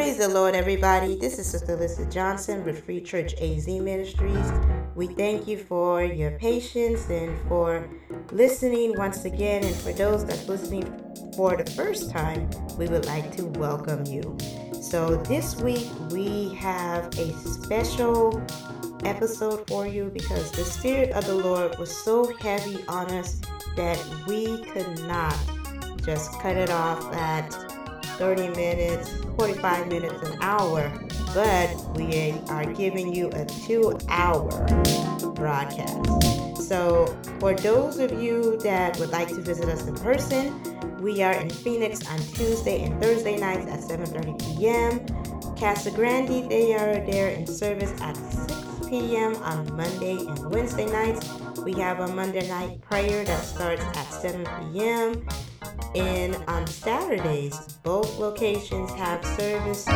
Praise the Lord, everybody. This is Sister Lisa Johnson with Free Church AZ Ministries. We thank you for your patience and for listening once again. And for those that's listening for the first time, we would like to welcome you. So, this week we have a special episode for you because the Spirit of the Lord was so heavy on us that we could not just cut it off at 30 minutes, 45 minutes, an hour, but we are giving you a two hour broadcast. So, for those of you that would like to visit us in person, we are in Phoenix on Tuesday and Thursday nights at 7:30 p.m. Casa Grande, they are there in service at 6 p.m. on Monday and Wednesday nights. We have a Monday night prayer that starts at 7 p.m. And on Saturdays, both locations have service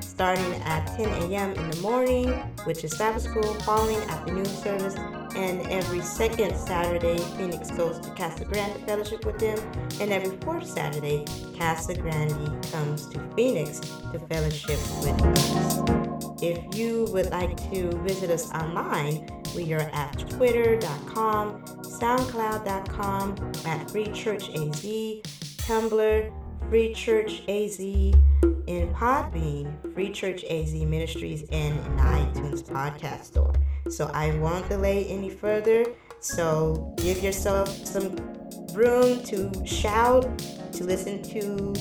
starting at 10 a.m. in the morning, which is Sabbath school, following afternoon service, and every second Saturday, Phoenix goes to Casa Grande fellowship with them, and every fourth Saturday, Casa Grande comes to Phoenix to fellowship with us. If you would like to visit us online, we are at twitter.com, soundcloud.com, at Free Church AZ, Tumblr, Free Church AZ, in Podbean, Free Church AZ Ministries, and in iTunes Podcast Store. So I won't delay any further. So give yourself some room to shout, to listen to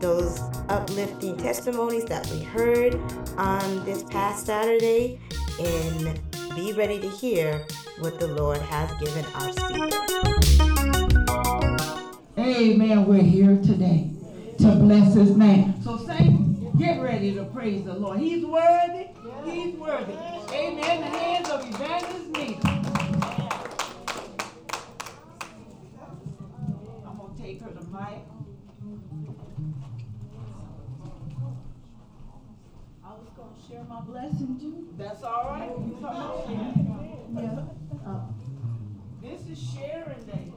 those uplifting testimonies that we heard on this past Saturday, and be ready to hear what the Lord has given our speaker. Amen. We're here today to bless his name. So, saints, get ready to praise the Lord. He's worthy. He's worthy. Amen. The hands of Evangelist Nita. I'm to take her to mic. I was going to share my blessing too. That's all right. About Yeah. Uh, This is Sharon Day.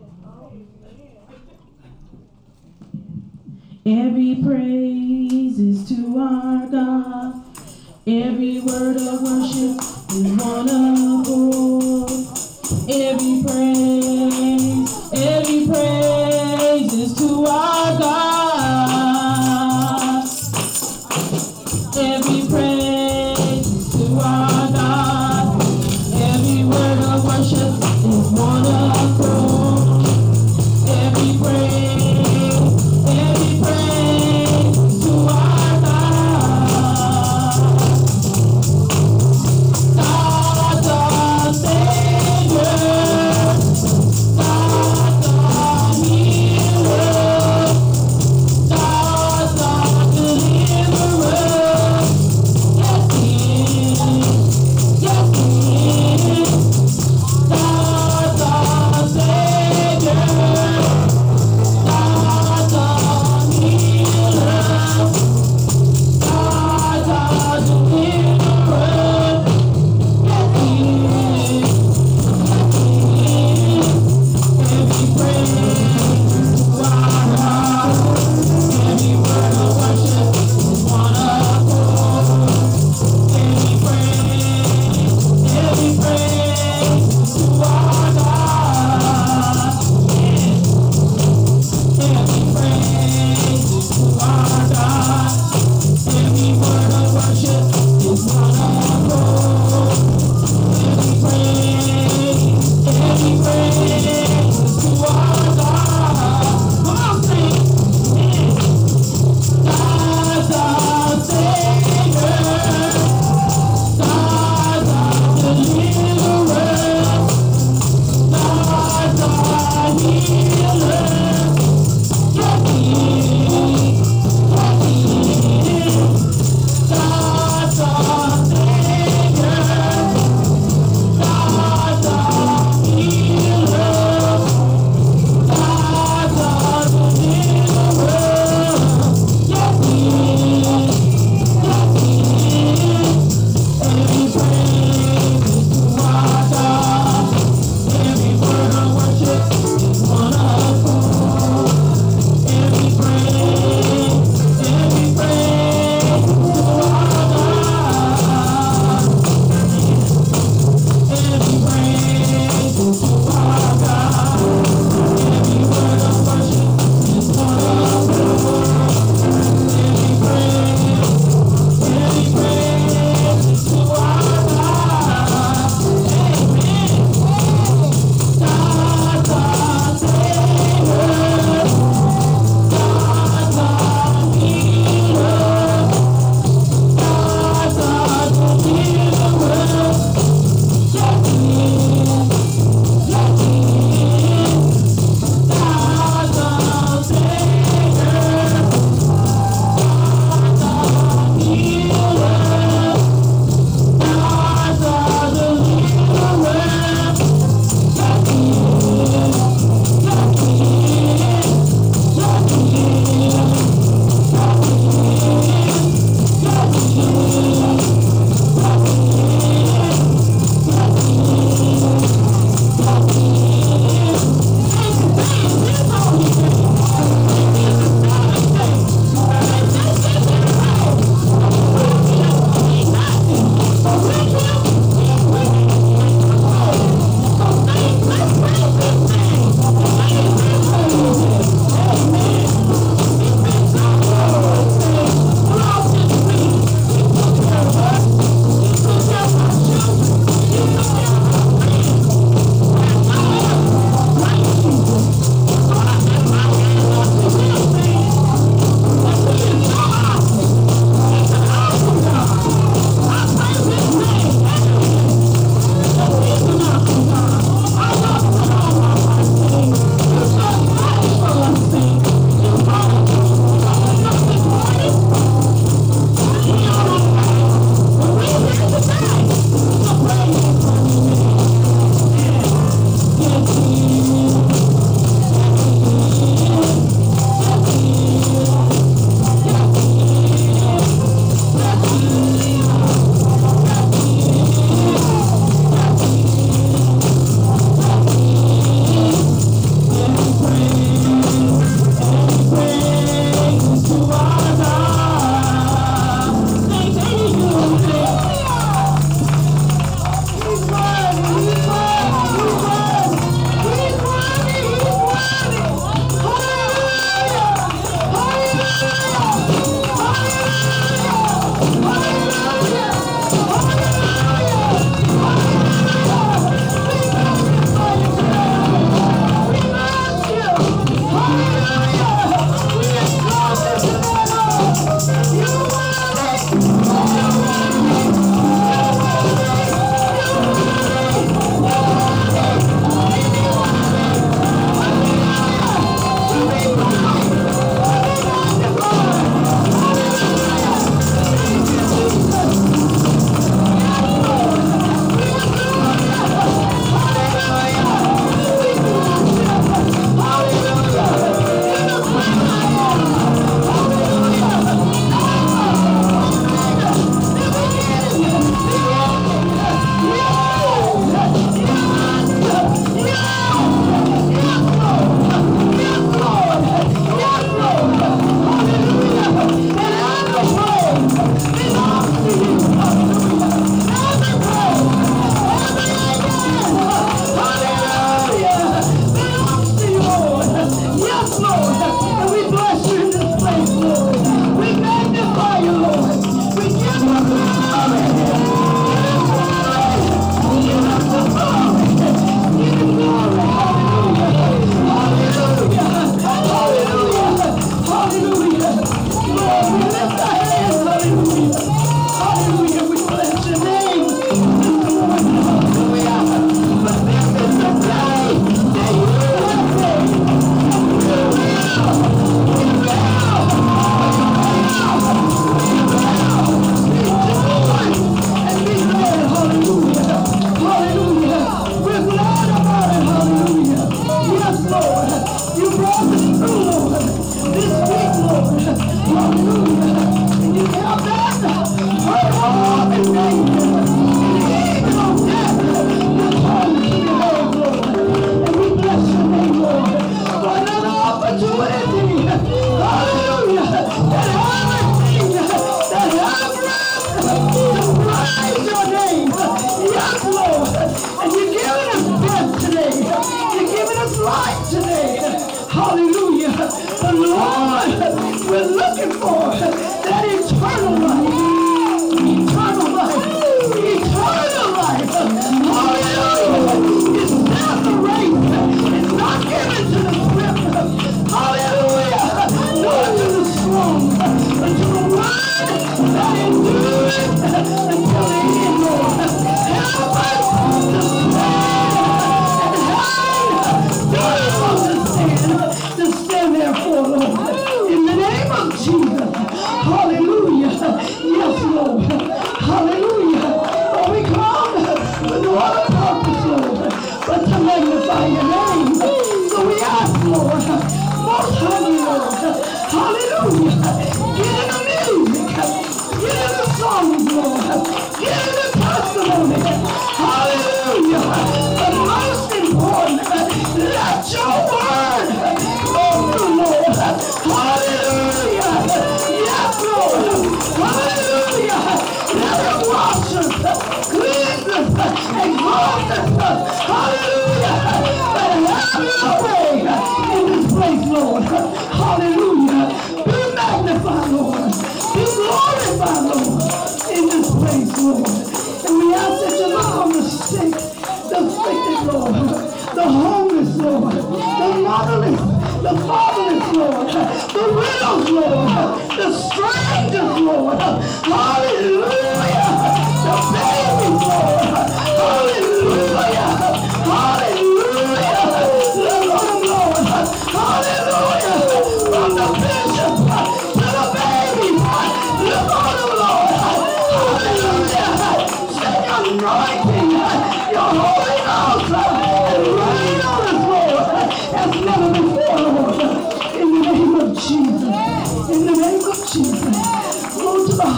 Every praise is to our God. Every word of worship is one accord. Every praise, every praise is to our God. Every praise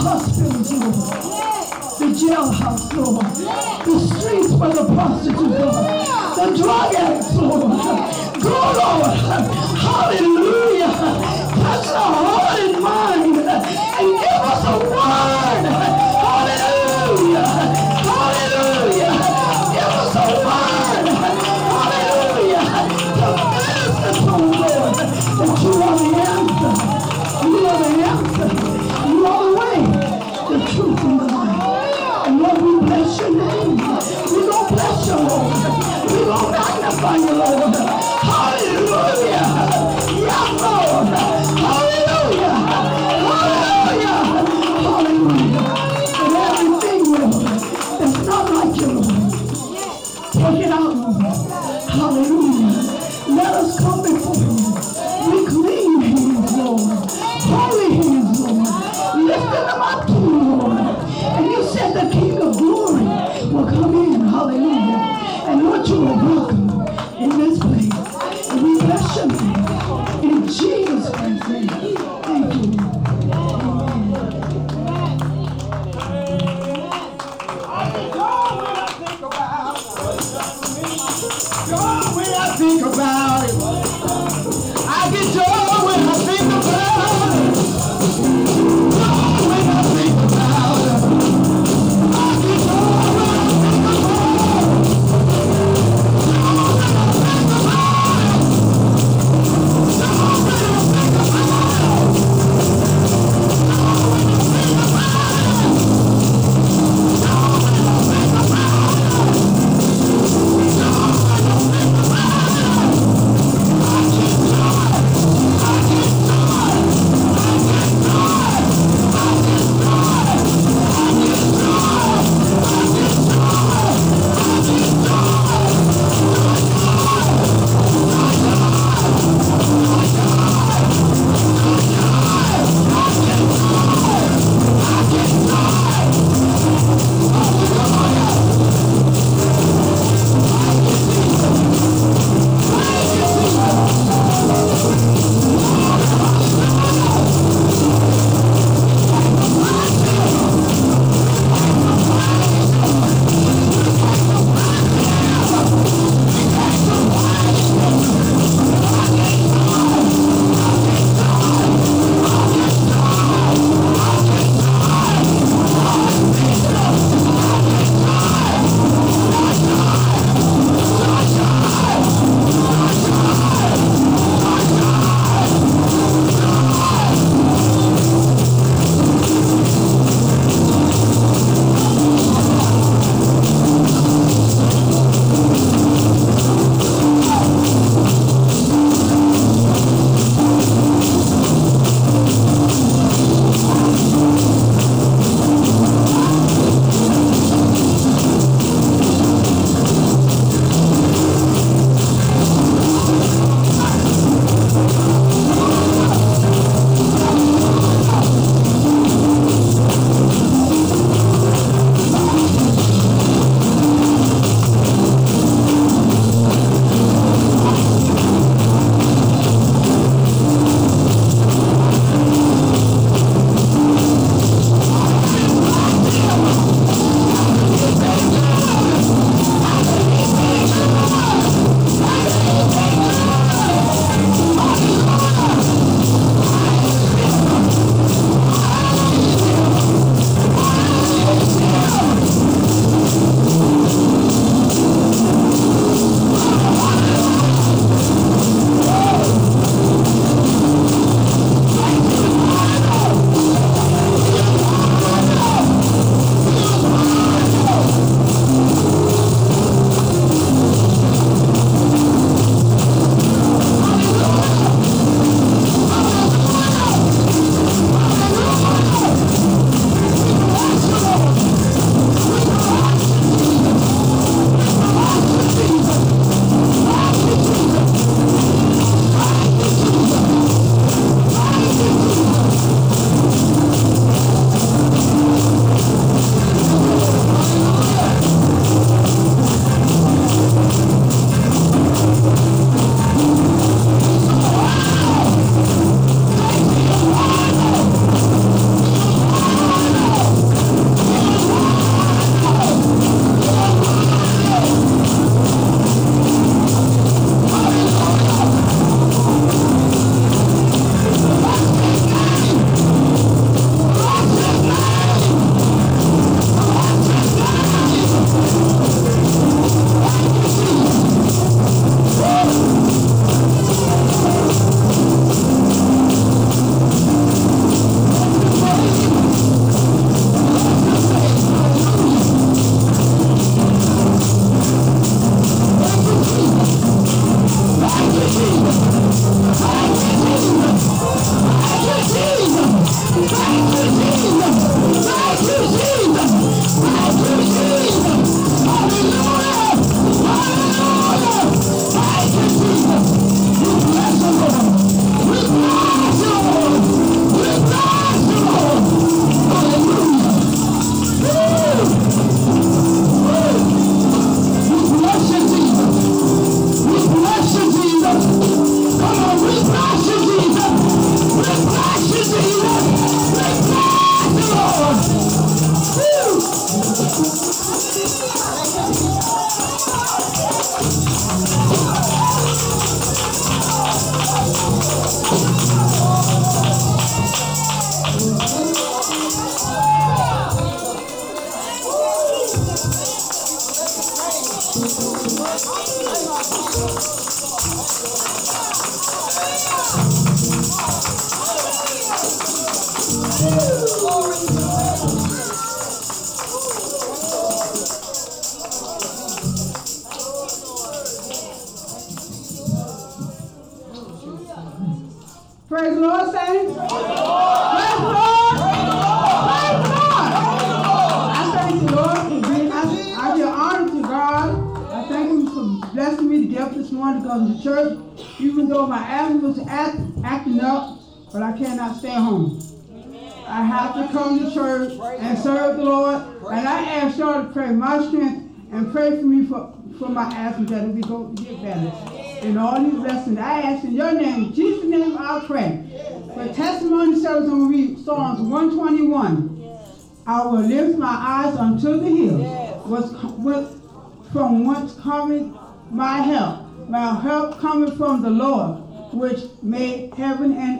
hospital Lord. The jailhouse, Lord. The streets where the prostitutes, Lord. The drug addicts, Lord. Go, Lord. Hallelujah. Touch the heart and mind and give us a word. Saygılar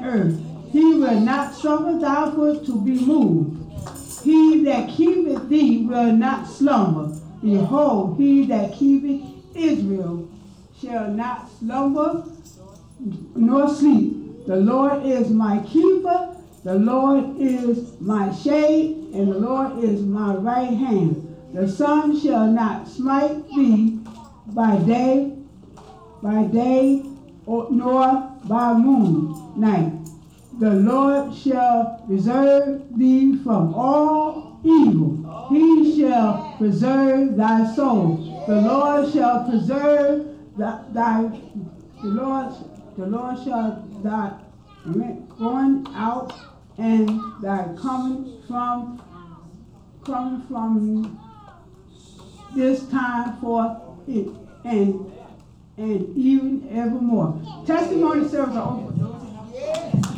earth. He will not suffer thy foot to be moved. He that keepeth thee will not slumber. Behold, he that keepeth Israel shall not slumber nor sleep. The Lord is my keeper. The Lord is my shade, and the Lord is my right hand. The sun shall not smite thee by day, by day, or, nor by moon night. The Lord shall preserve thee from all evil. He shall preserve thy soul. The Lord shall preserve thy, thy the Lord, the Lord shall thy going out and thy coming from coming from this time forth it and and even evermore. Testimony service are open. Yeah.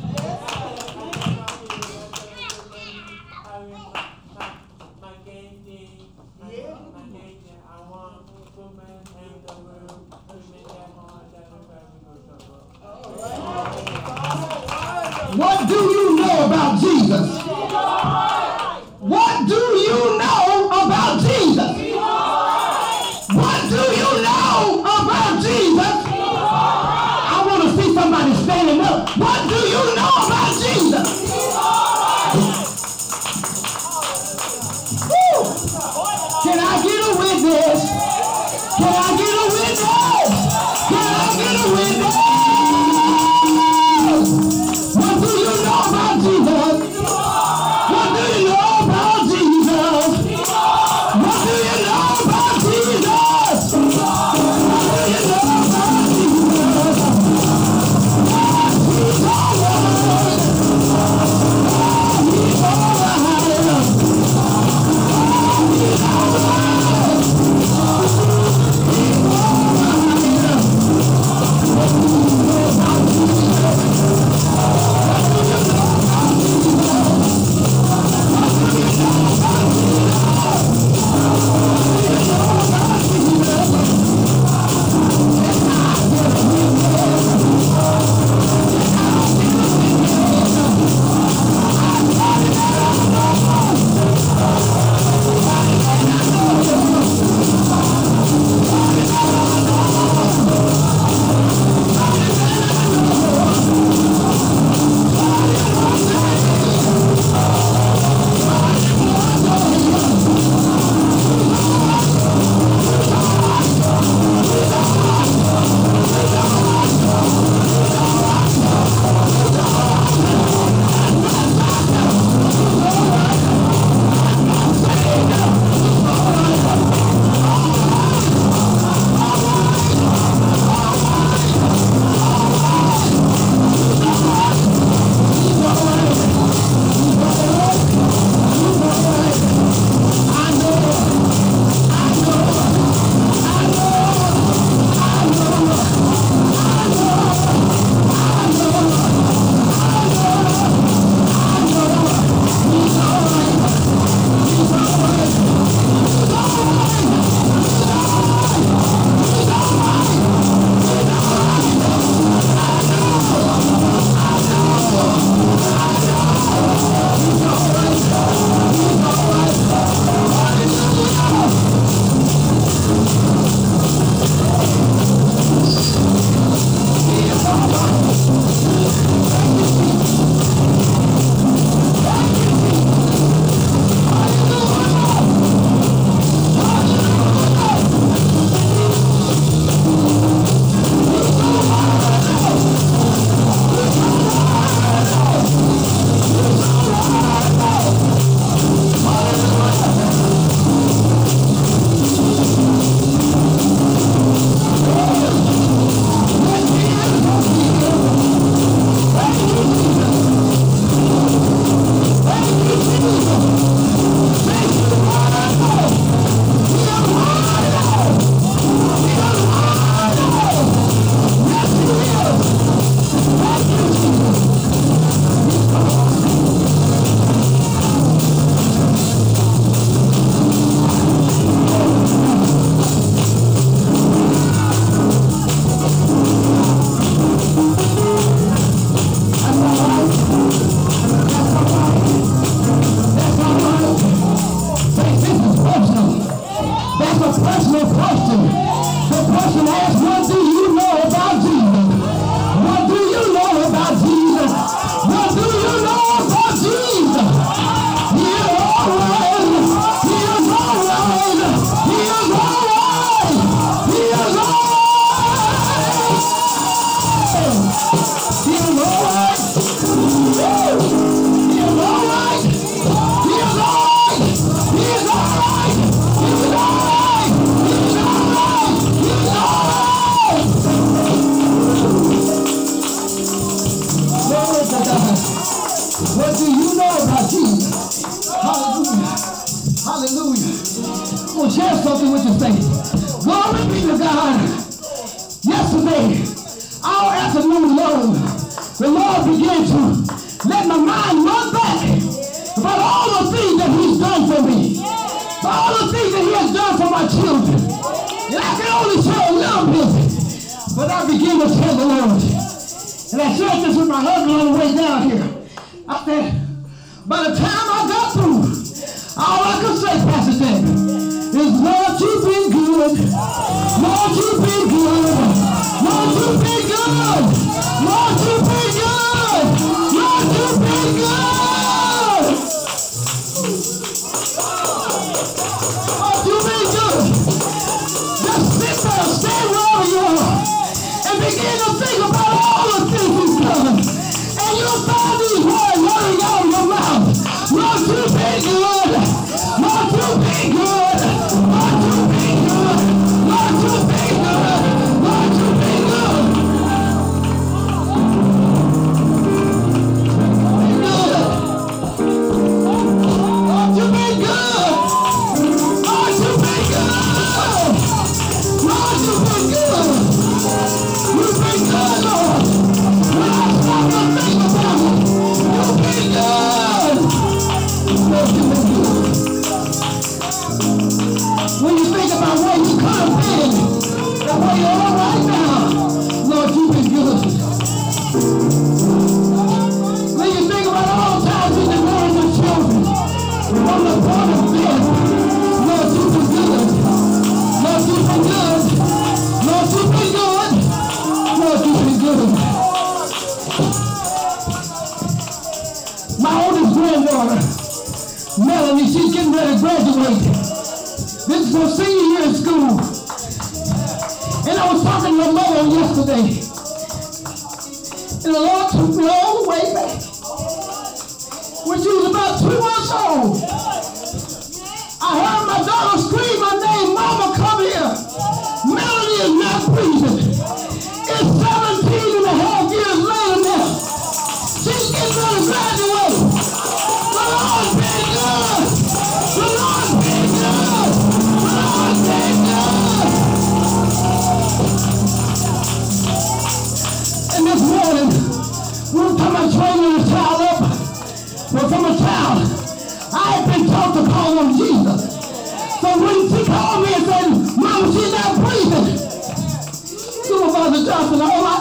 Supervisor Johnson,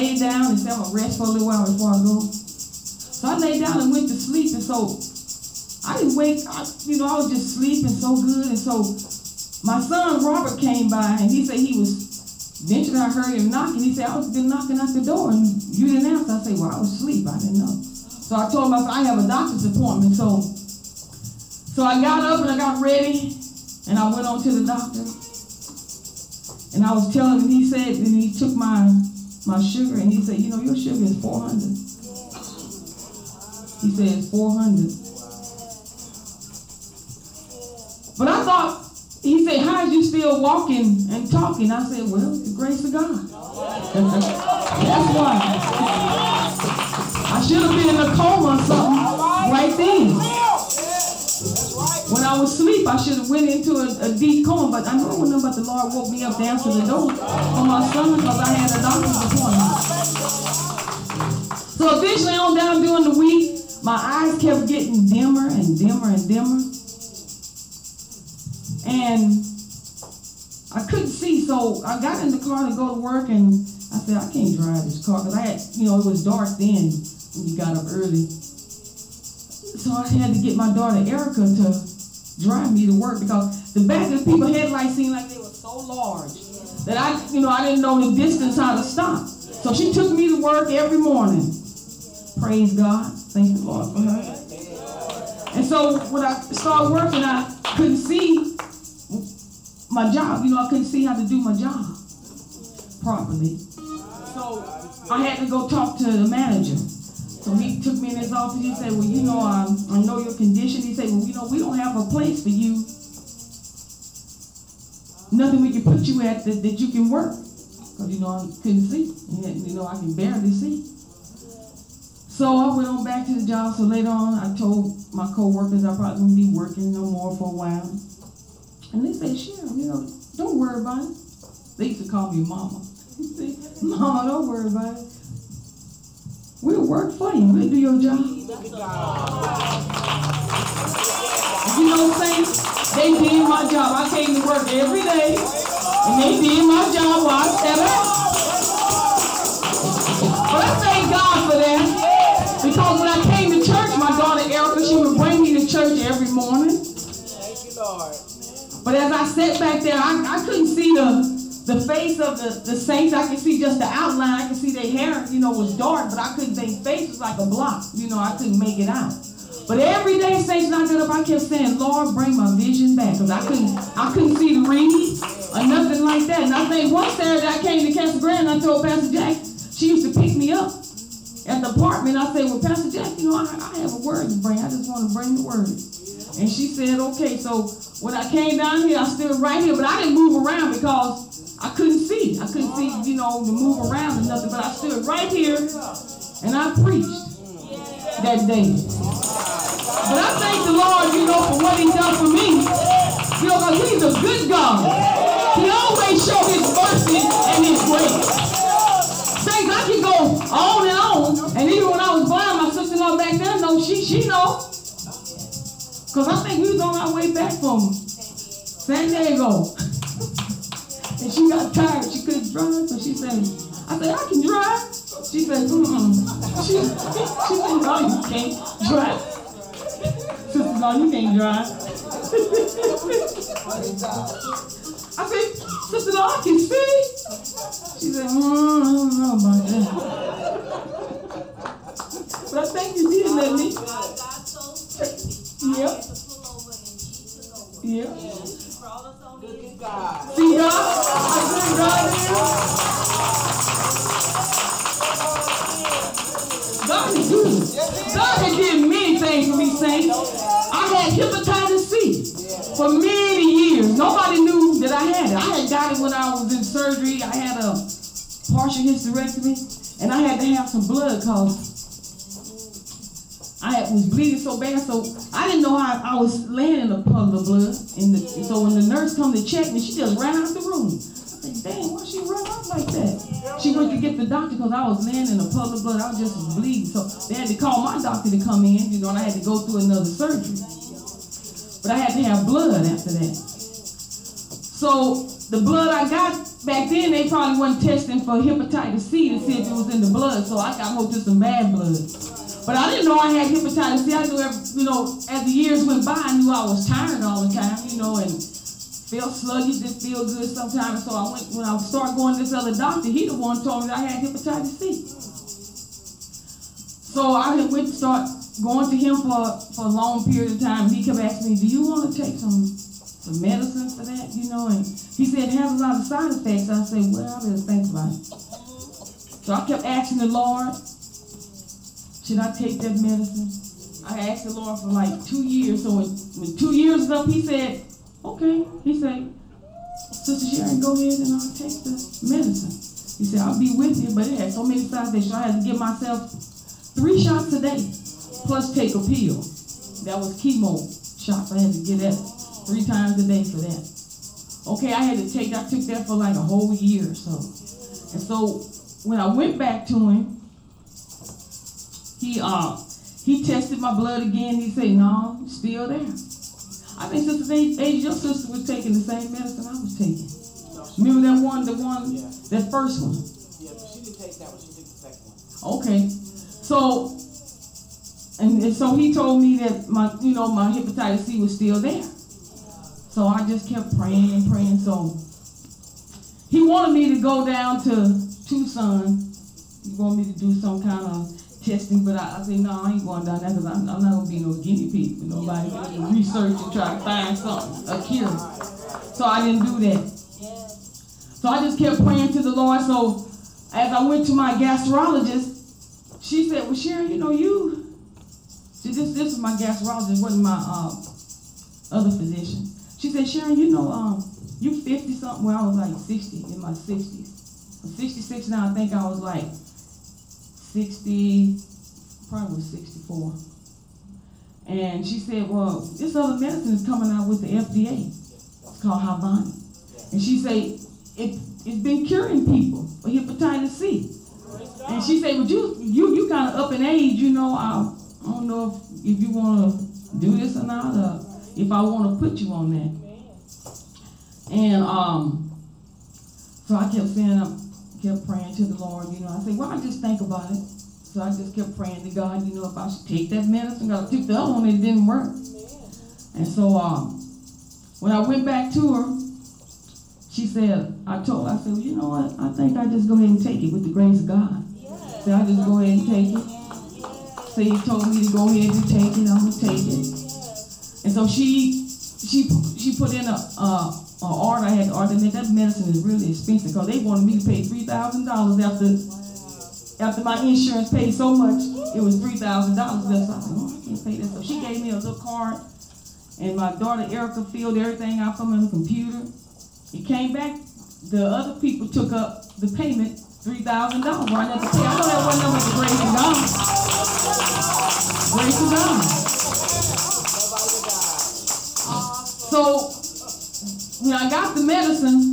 lay down and say, I'm going to rest for a little while before I go. So I lay down and went to sleep. And so I didn't wake, up, you know, I was just sleeping so good. And so my son Robert came by and he said he was, eventually I heard him knocking. He said, I was been knocking at the door and you didn't answer. I said, well, I was asleep. I didn't know. So I told him, I said, I have a doctor's appointment. So, so I got up and I got ready and I went on to the doctor. And I was telling him, he said, and he took my my sugar, and he said, you know, your sugar is 400. He said, it's 400. But I thought, he said, how is you still walking and talking? I said, well, the grace of God. That's why. I should have been in a coma or something right then. When I was asleep, I should have went into a, a deep coma, but I know it wasn't but the Lord woke me up to answer the door for my son because I had a doctor's appointment. So eventually on down during the week, my eyes kept getting dimmer and dimmer and dimmer. And I couldn't see, so I got in the car to go to work, and I said, I can't drive this car, because I had, you know, it was dark then when you got up early. So I had to get my daughter Erica to drive me to work, because the back of people headlights seemed like they were so large that I, you know, I didn't know the distance how to stop. So she took me to work every morning. Praise God. Thank the Lord for her. And so when I started working, I couldn't see my job. You know, I couldn't see how to do my job properly. So I had to go talk to the manager. So he took me in his office. He said, Well, you know, I, I know your condition. He said, Well, you know, we don't have a place for you. Nothing we can put you at that, that you can work. Because, you know, I couldn't see. You know, I can barely see. So I went on back to the job. So later on, I told my coworkers I probably wouldn't be working no more for a while. And they said, sure, you know, don't worry about it. They used to call me mama. mama, don't worry about it. We'll work for you. We'll do your job. You know what I'm saying? They did my job. I came to work every day, and they did my job while I sat up. But I thank God for that. Because when I came to church, my daughter Erica, she would bring me to church every morning. Thank you, Lord. But as I sat back there, I, I couldn't see the the face of the, the saints. I could see just the outline. I could see their hair, you know, was dark, but I couldn't, their face was like a block. You know, I couldn't make it out. But every day, saints, I got up, I kept saying, Lord, bring my vision back. Because I couldn't, I couldn't see the read or nothing like that. And I think one Saturday I came to Casa Grande, I told Pastor Jack, she used to pick me up at the apartment. I said, well, Pastor Jack, you know, I, I have a word to bring. I just want to bring the word. And she said, okay. So when I came down here, I stood right here, but I didn't move around because I couldn't see. I couldn't see, you know, to move around or nothing. But I stood right here and I preached that day. But I thank the Lord, you know, for what He done for me. You know, because He's a good God. He always show His mercy and His grace. Saints, I can go on and on. And even when I was blind, my sister-in-law back then, know she she know. Because I think we was on our way back from San Diego. And she got tired. She couldn't drive, so she said, I said, I can drive. She said, mm-mm. She, she said, no, you can't drive. Sister, no, you can't drive. I said, Sister, no, I can see. She said, mm, I don't know about that. But I think you did let me. Yep. Yep. See God? I see God here. God is good. God has did many things for me, saints. I had hepatitis C for many years. Nobody knew that I had it. I had got it when I was in surgery. I had a partial hysterectomy, and I had to have some blood because I was bleeding so bad, so I didn't know how I was laying in a puddle of blood. And the, so when the nurse come to check me, she just ran out of the room. I said, dang, why she run out like that?" She went to get the doctor because I was laying in a puddle of blood. I was just bleeding, so they had to call my doctor to come in, you know, and I had to go through another surgery. But I had to have blood after that. So the blood I got back then, they probably wasn't testing for hepatitis C to see if it was in the blood. So I got hold to some bad blood. But I didn't know I had hepatitis C. I knew, every, you know, as the years went by, I knew I was tired all the time, you know, and felt sluggish, didn't feel good sometimes. So I went, when I started going to this other doctor, he the one told me I had hepatitis C. So I went to start going to him for, for a long period of time. He kept asking me, do you want to take some, some medicine for that, you know? And he said, has a lot of side effects. I said, well, I better think about it. So I kept asking the Lord, should I take that medicine? I asked the Lord for like two years. So when, when two years is up, he said, okay. He said, Sister Sharon, go ahead and I'll take the medicine. He said, I'll be with you, but it had so many side effects. I had to give myself three shots a day, plus take a pill. That was chemo shots. I had to get that three times a day for that. Okay, I had to take, I took that for like a whole year or so. And so when I went back to him, he uh he tested my blood again. He said, no, still there. I think Sister Age, your sister was taking the same medicine I was taking. Remember that one, the one, Yeah. that first one? Yeah, but she didn't take that one. She took the second one. Okay. So, and, and so he told me that my, you know, my hepatitis C was still there. So I just kept praying and praying. So he wanted me to go down to Tucson. He wanted me to do some kind of testing, but I, I said, no, I ain't going down there because I'm, I'm not going to be no guinea pig for nobody to research and try to find something, a cure. So I didn't do that. So I just kept praying to the Lord. So as I went to my gastrologist, she said, Well, Sharon, you know, you. See, this, this was my gastrologist, wasn't my uh, other physician. She said, Sharon, you know, um, you 50 something. Well, I was like 60 in my 60s. I'm 66 now. I think I was like 60, probably was 64. And she said, Well, this other medicine is coming out with the FDA. It's called Harvoni. And she said, it, it's been curing people for hepatitis C. And she said, "Well, you you you kind of up in age, you know. I, I don't know if, if you want to do this or not, or if I want to put you on that." And um, so I kept saying, kept praying to the Lord, you know. I said, "Well, I just think about it." So I just kept praying to God, you know, if I should take that medicine. I took the other one, and it didn't work. And so um, when I went back to her, she said, I told her, I said, well, you know what? I think I just go ahead and take it with the grace of God. So I just go ahead and take it. So he told me to go ahead and take it. I'm gonna take it. And so she she she put in a uh, a order. I had to order that. Medicine is really expensive because they wanted me to pay three thousand dollars after after my insurance paid so much. It was three thousand dollars That's I oh, I can't pay that. So she gave me a little card, and my daughter Erica filled everything out on the computer. It came back. The other people took up the payment, three thousand dollars. I never pay. I know that wasn't the grace of God. Grace of God. So when I got the medicine,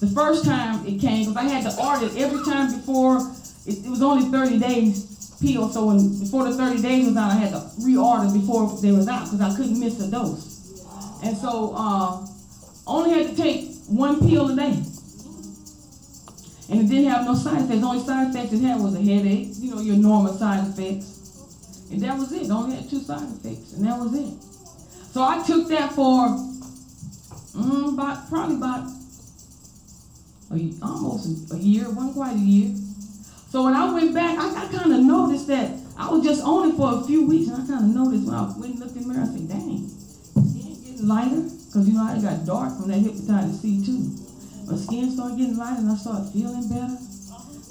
the first time it came, because I had to order it every time before. It, it was only thirty days pill, so when before the thirty days was out, I had to reorder before they was out because I couldn't miss a dose. And so uh, only had to take one pill a day. And it didn't have no side effects. The only side effects it had was a headache, you know, your normal side effects. And that was it. It only had two side effects, and that was it. So I took that for mm, about probably about a, almost a, year, wasn't quite a year. So when I went back, I, I kind of noticed that I was just on it for a few weeks, and I kind of noticed when I went and looked in the mirror, I said, dang, skin getting lighter, because you know I got dark from that hepatitis C too. My skin started getting lighter, and I started feeling better,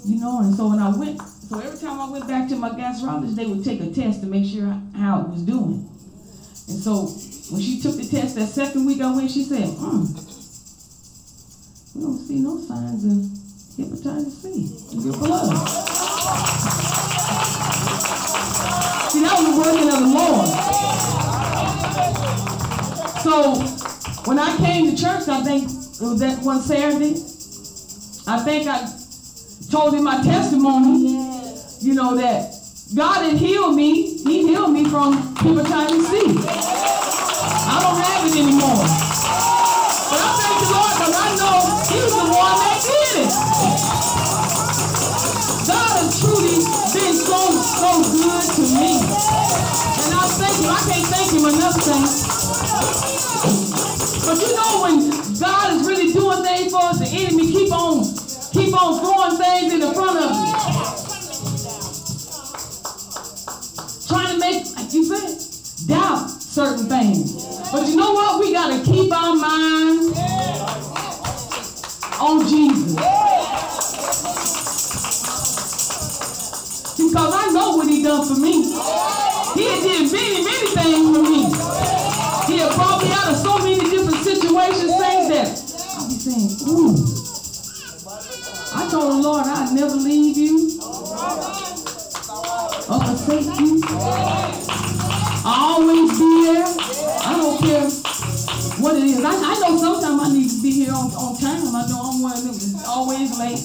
you know. And so when I went, so every time I went back to my gastrologist, they would take a test to make sure how it was doing. And so when she took the test that second week I went, she said, hmm, we don't see no signs of hepatitis C in your blood. See, that was the working of the Lord. So when I came to church, I think it was that one Saturday, I think I told him my testimony, you know, that God had healed me. He healed me from hepatitis C. I don't have it anymore. But I thank the Lord because I know He's the one that did it. God has truly been so, so good to me. And I thank Him. I can't thank Him enough, saints. But you know when God is really doing things for us, the enemy keep on, keep on throwing things in the front of you. Trying to make, like you said, doubt certain things. But you know what? We gotta keep our minds on Jesus. Because I know what he done for me. He did many, many things for me. He had brought me out of so many different situations, things that I'll be saying, ooh. I told the Lord I'd never leave you. forsake you. I'll always what it is. I, I know sometimes I need to be here on, on time. I know I'm one of them always late.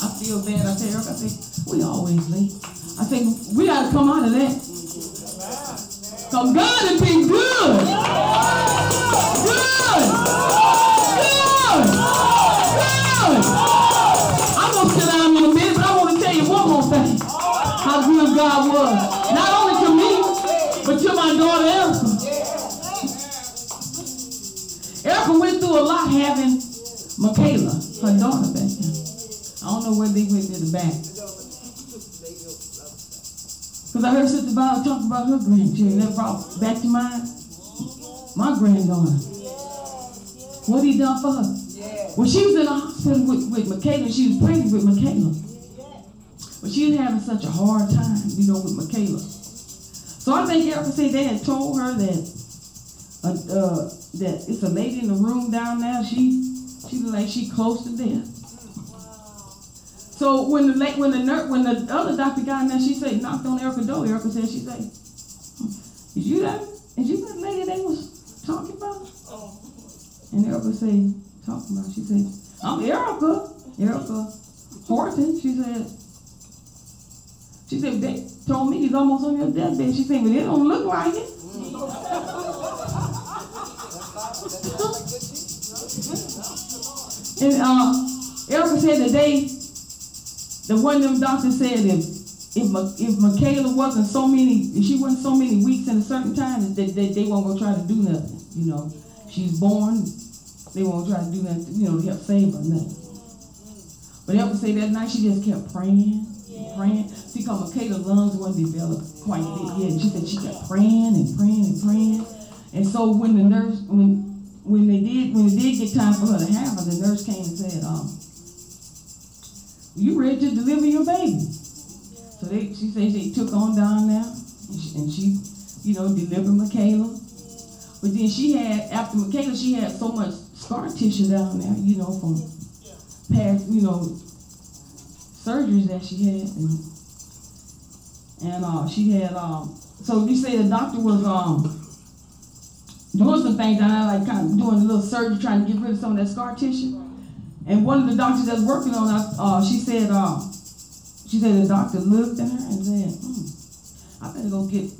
I feel bad. I tell Eric, I say, we always late. I think we got to come out of that. Grandchildren. That brought back to mind my granddaughter. What he done for her. When she was in the hospital with, with Michaela, she was pregnant with Michaela. But she was having such a hard time, you know, with Michaela. So I think Erica said they had told her that uh, uh, that it's a lady in the room down there. She she look like she close to death. So when the late when the nurse when the other doctor got in there, she said knocked on Erica's door. Erica said she said, "Is you that? Is you that lady they was talking about?" And Erica said, "Talking about?" She said, "I'm Erica. Erica Horton." She said. She said, they told me he's almost on your deathbed. She said, but it don't look like it. and uh, Erica said the day, the one of them doctors said if if, Michaela wasn't so many, if she wasn't so many weeks in a certain time, that they, they won't go try to do nothing. You know, she's born, they won't try to do nothing, you know, to help save her nothing. But Erica say that night she just kept praying, praying. See, because Michaela's lungs weren't developed quite yet. She said she kept praying and praying and praying. And so when the nurse, when when they did, when it did get time for her to have her, the nurse came and said, um, "You ready to deliver your baby?" So they, she says they took on down there, and she, and she, you know, delivered Michaela. But then she had, after Michaela, she had so much scar tissue down there, you know, from past, you know, surgeries that she had, and and uh, she had um. So you say the doctor was um doing some things down there, like kind of doing a little surgery, trying to get rid of some of that scar tissue. And one of the doctors that's working on it, uh, she said, uh, she said the doctor looked at her and said, hmm, I better go get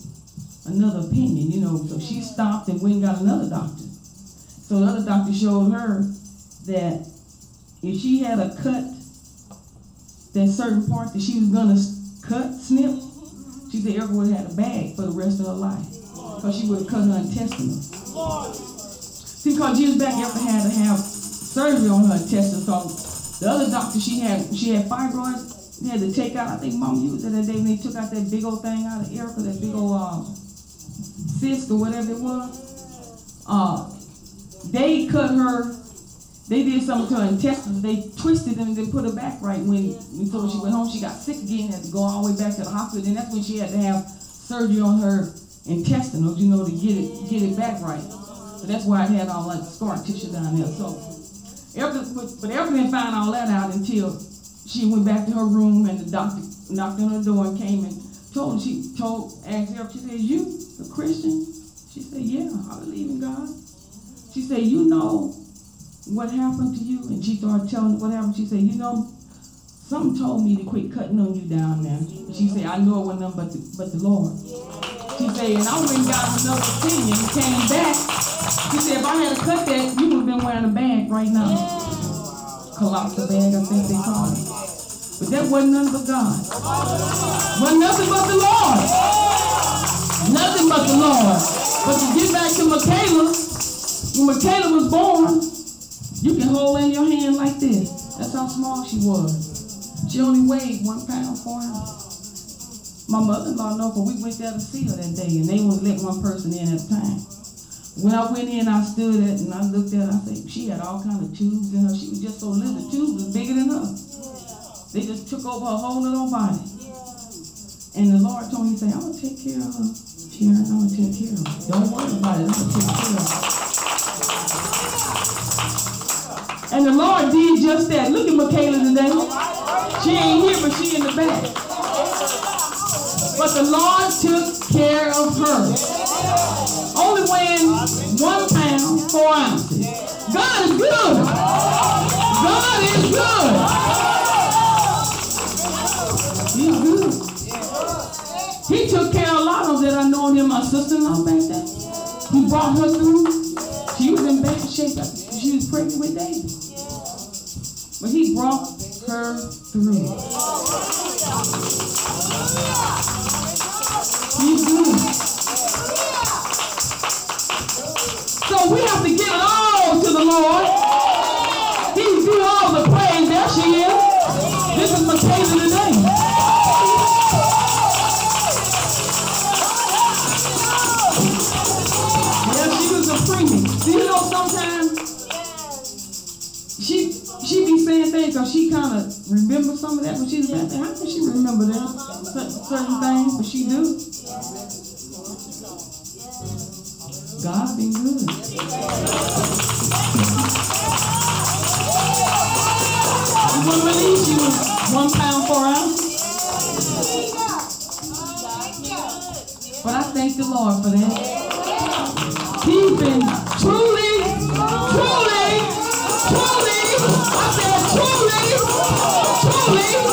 another opinion, you know. So she stopped and went and got another doctor. So the other doctor showed her that if she had a cut, that certain part that she was gonna cut, snip, she said Erica would have had a bag for the rest of her life. Because she would have cut her intestines. See, because years back, Erica had to have surgery on her intestines. So the other doctor, she had she had fibroids. They had to take out. I think Mom used it that day when they took out that big old thing out of Erica, that big old uh, cyst or whatever it was. Uh, they cut her. They did something to her intestines. They twisted them and then put her back right. When when she went home, she got sick again. Had to go all the way back to the hospital. And that's when she had to have surgery on her intestinals, you know, to get it get it back right. So that's why I had all like scar tissue down there. So, Erica, but Erica didn't find all that out until she went back to her room and the doctor knocked on her door and came and told her, she told, asked Erica, she said, you a Christian? She said, yeah, I believe in God. She said, you know what happened to you? And she started telling her what happened. She said, you know, something told me to quit cutting on you down there. She said, I know it wasn't nothing but the, but the Lord. She said, and I went got another opinion came back. She said, if I had cut that, you would have been wearing a bag right now. Colossal bag, I think they call it. But that wasn't nothing but God. Wasn't nothing but the Lord. Nothing but the Lord. But to get back to Michaela, when Michaela was born, you can hold in your hand like this. That's how small she was. She only weighed one pound, four ounces. My mother-in-law know, but we went there to see her that day, and they wouldn't let one person in at a time. When I went in, I stood at and I looked at. I said, she had all kind of tubes in her. She was just so little. The tubes was bigger than her. They just took over her whole little body. And the Lord told me, He said, I'm gonna take care of her. Sharon, I'm gonna take care of her. Don't worry about it. I'm gonna take care of her. And the Lord did just that. Look at Michaela today. She ain't here, but she in the back. But the Lord took care of her. Only weighing one pound, four ounces. God is good. God is good. He's good. He took care of Lotto that I know him, my sister-in-law back there. He brought her through. She was in bad shape. She was pregnant with David. But he brought her through. He's good. So we have to give it all to the Lord. He's due all the praise. There she is. This is Michaela today. Yeah, she was a freebie. Do you know sometimes she she be saying things because she kind of remembers some of that when she's was back there. How can she remember that certain things? But she do. God's been good. I'm going to release you one pound, four ounces. But I thank the Lord for that. He's been truly, truly, truly, I said truly, truly.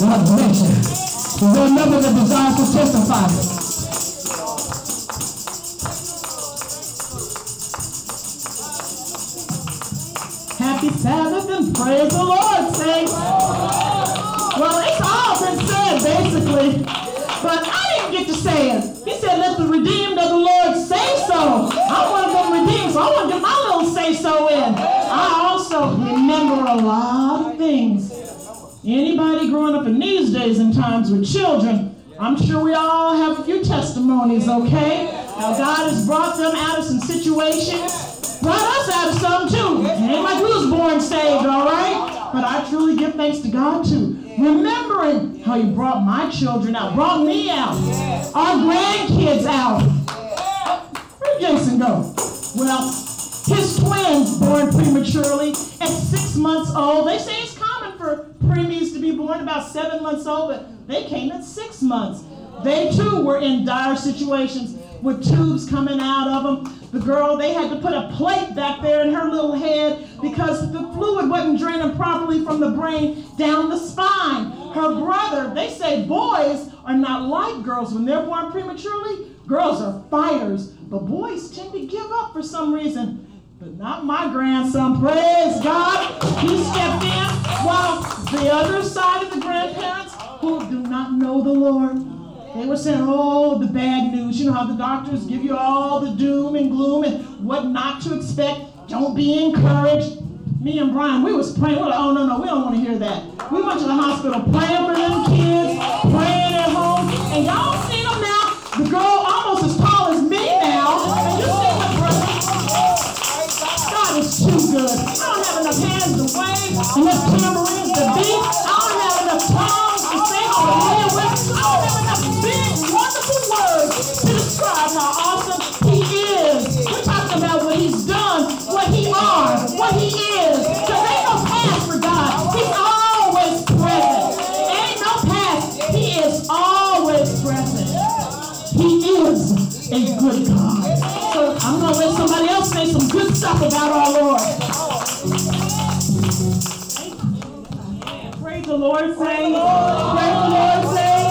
God bless you. Is there another that desires to testify? Happy Sabbath and praise the Lord, saints. Well, it's all been said, basically. But I didn't get to say it. He said, let the redeemed of the Lord say so. I want them redeemed, so I want to get my little say so in. I also remember a lot of things. Anybody growing up in these days and times with children, I'm sure we all have a few testimonies, okay? How God has brought them out of some situations, brought us out of some too. It ain't like we was born saved, all right? But I truly give thanks to God too. Remembering how He brought my children out, brought me out, our grandkids out. Where'd Jason go? Well, his twins born prematurely at six months old. They say preemies to be born about seven months old, but they came at six months. They too were in dire situations with tubes coming out of them. The girl, they had to put a plate back there in her little head because the fluid wasn't draining properly from the brain down the spine. Her brother, they say boys are not like girls. When they're born prematurely, girls are fighters, but boys tend to give up for some reason. But not my grandson. Praise God. He stepped in while the other side of the grandparents who do not know the Lord they were saying, oh, the bad news. You know how the doctors give you all the doom and gloom and what not to expect. Don't be encouraged. Me and Brian, we was praying. We're like, oh, no, no, we don't want to hear that. We went to the hospital praying for them kids, praying at home. And y'all seen them now. The girl almost as good. I don't have enough hands to wave, enough tambourines to beat. I don't have enough tongues to sing hallelujah with. I don't have enough big, wonderful words to describe how awesome he is. We're talking about what he's done, what he are, what he is. Because ain't no past for God. He's always present. Ain't no past. He is always present. He is a good God. Some good stuff about our Lord. Praise the Lord, say. Praise the Lord, say.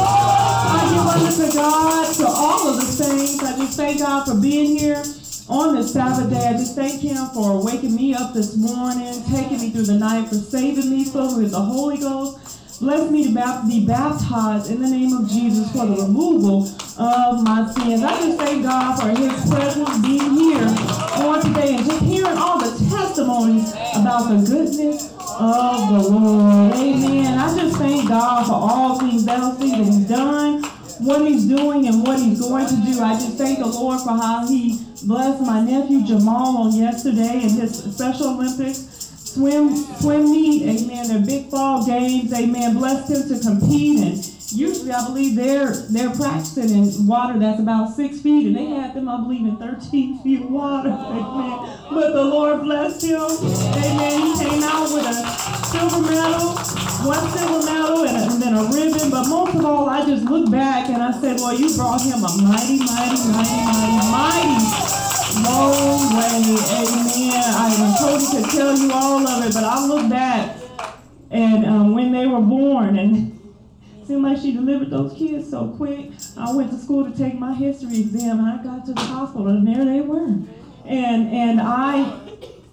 I give honor to God, to all of the saints. I just thank God for being here on this Sabbath day. I just thank Him for waking me up this morning, taking me through the night, for saving me, filling with the Holy Ghost. Bless me to be baptized in the name of Jesus for the removal of my sins. I just thank God for His presence being here on today and just hearing all the testimonies about the goodness of the Lord. Amen. I just thank God for all things else that He's done, what He's doing, and what He's going to do. I just thank the Lord for how He blessed my nephew Jamal on yesterday in his Special Olympics swim swim meet, amen. Their big fall games, amen. Blessed him to compete and usually I believe they're they're practicing in water that's about six feet and they had them, I believe, in 13 feet of water. Amen. But the Lord blessed him. Amen. He came out with a silver medal, one silver medal and, a, and then a ribbon. But most of all, I just looked back and I said, Well, you brought him a mighty, mighty, mighty, mighty, mighty long way. Amen. I told you to tell you all of it, but I look back and um, when they were born and seemed like she delivered those kids so quick. I went to school to take my history exam and I got to the hospital and there they were. And and I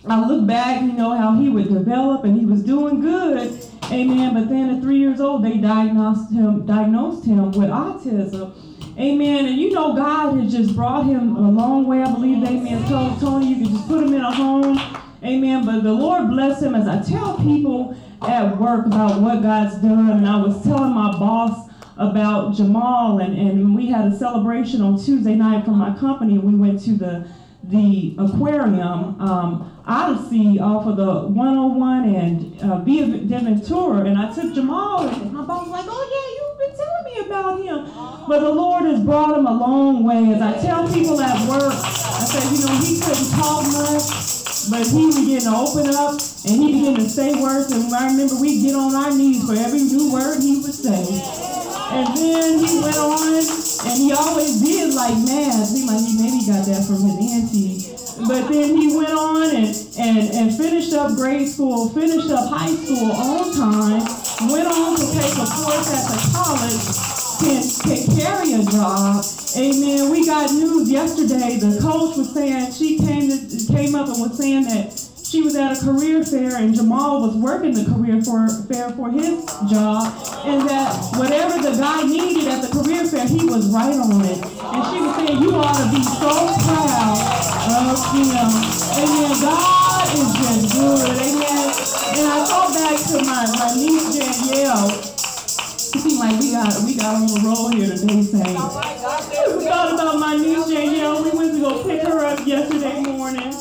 I look back, you know, how he would develop and he was doing good. Amen. But then at three years old they diagnosed him diagnosed him with autism. Amen. And you know, God has just brought him a long way. I believe, amen. Told Tony, you can just put him in a home. Amen. But the Lord bless him as I tell people at work about what God's done. And I was telling my boss about Jamal, and, and we had a celebration on Tuesday night from my company. and We went to the the aquarium um, OdySea off of the 101 and uh, Via Ventura, and I took Jamal, and my boss was like, "Oh yeah, you've been telling me about him." But the Lord has brought him a long way. As I tell people at work, I said, you know, he couldn't talk much, but he began to open up and he began to say words. And I remember we get on our knees for every new word he would say. And then he went on, and he always did like math. He maybe got that from his auntie. But then he went on and, and, and finished up grade school, finished up high school on time, went on to take a course at the college, can, can carry a job. Amen. We got news yesterday. The coach was saying, she came, to, came up and was saying that she was at a career fair and Jamal was working the career for, fair for his job, and that whatever the guy needed at the career fair, he was right on it. And she was saying, You ought to be so proud of him. Amen. God is just good. Amen. And I thought back to my, my niece Danielle. It seemed like we got we got on the roll here today saying. We thought about my niece Danielle. We went to go pick her up yesterday morning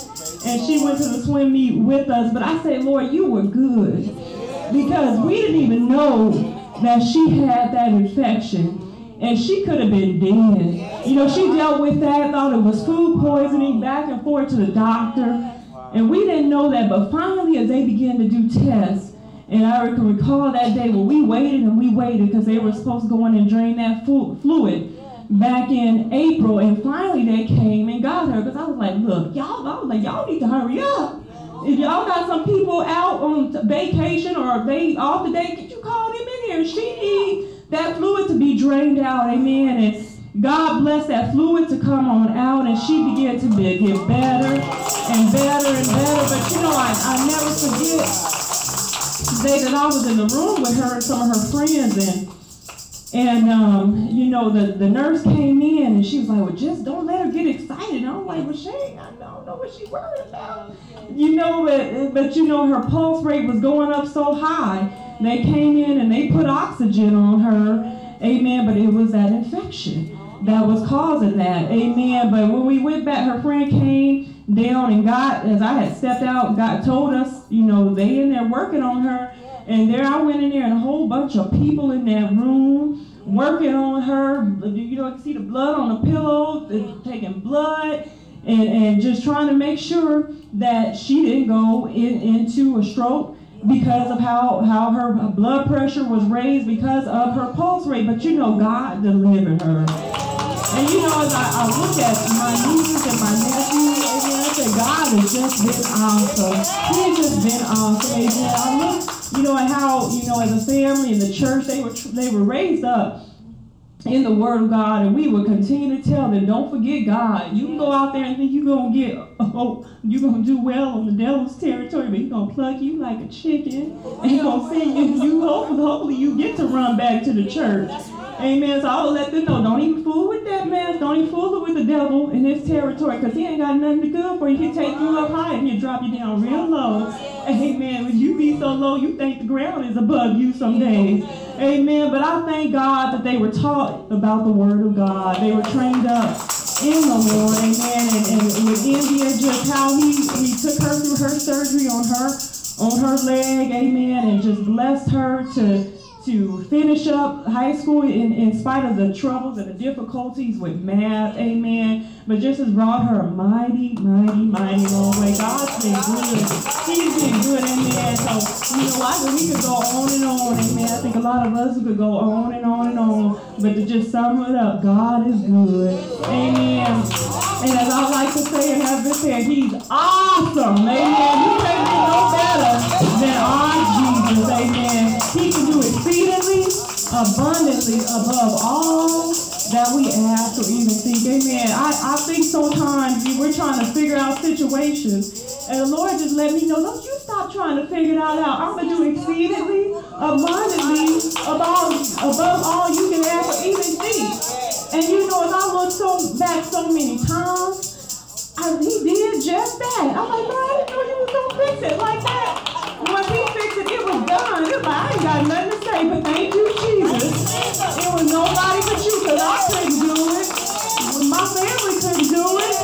and she went to the swim meet with us. But I say, Lord, you were good because we didn't even know that she had that infection. And she could have been dead. You know, she dealt with that, thought it was food poisoning, back and forth to the doctor. And we didn't know that. But finally, as they began to do tests, and I can recall that day when we waited and we waited because they were supposed to go in and drain that fluid back in April, and finally they came and got her because I was like, look, y'all, I was like, y'all need to hurry up. If y'all got some people out on vacation or they off today, could you call them in here? She need that fluid to be drained out, amen. And God bless that fluid to come on out, and she began to be, get better and better and better. But you know, I, I never forget the day that I was in the room with her and some of her friends, and and, um, you know, the, the nurse came in and she was like, well, just don't let her get excited. And I'm like, well, she I don't know what she worried about. You know, but, but, you know, her pulse rate was going up so high. They came in and they put oxygen on her. Amen. But it was that infection that was causing that. Amen. But when we went back, her friend came down and got, as I had stepped out, God told us, you know, they in there working on her. And there I went in there and a whole bunch of people in that room working on her. You know, you see the blood on the pillow, taking blood, and, and just trying to make sure that she didn't go in, into a stroke because of how, how her blood pressure was raised because of her pulse rate. But you know, God delivered her. And you know, as I, I look at my nieces and my nephews, amen, I say, God has just been awesome. He's just been awesome, amen. I look you know, and how, you know, as a family in the church, they were, they were raised up in the Word of God, and we would continue to tell them, don't forget God. You can go out there and think you're to get, oh, you're to do well on the devil's territory, but he's to pluck you like a chicken, and he's to send you, you hopefully, hopefully you get to run back to the church. Amen. So I will let them know, don't even fool with that mess. Don't even fool with the devil in his territory, because he ain't got nothing to good for you. He'll take you up high and he'll drop you down real low. Amen. When you be so low, you think the ground is above you some days. Amen. But I thank God that they were taught about the Word of God. They were trained up in the Lord. Amen. And, and with India, just how he, he took her through her surgery on her on her leg. Amen. And just blessed her to to finish up high school in, in spite of the troubles and the difficulties with math, amen. But just has brought her a mighty, mighty, mighty long way. God's been good. He's been good, amen. So, you know, I think we could go on and on, amen. I think a lot of us could go on and on and on. But to just sum it up, God is good. Amen. And as I like to say and have been said, He's awesome. Amen. You can't no better than our Jesus. Amen. Abundantly above all that we ask or even think. Amen. I, I think sometimes we're trying to figure out situations, and the Lord just let me know, don't you stop trying to figure it out. I'm going to do exceedingly, abundantly, above, above all you can ask or even think. And you know, as I look so back so many times, I, he did just that. I'm like, Lord, I didn't know you was going to fix it like that. He done. I ain't got nothing to say, but thank you, Jesus. It was nobody but you, because I couldn't do it. My family couldn't do it.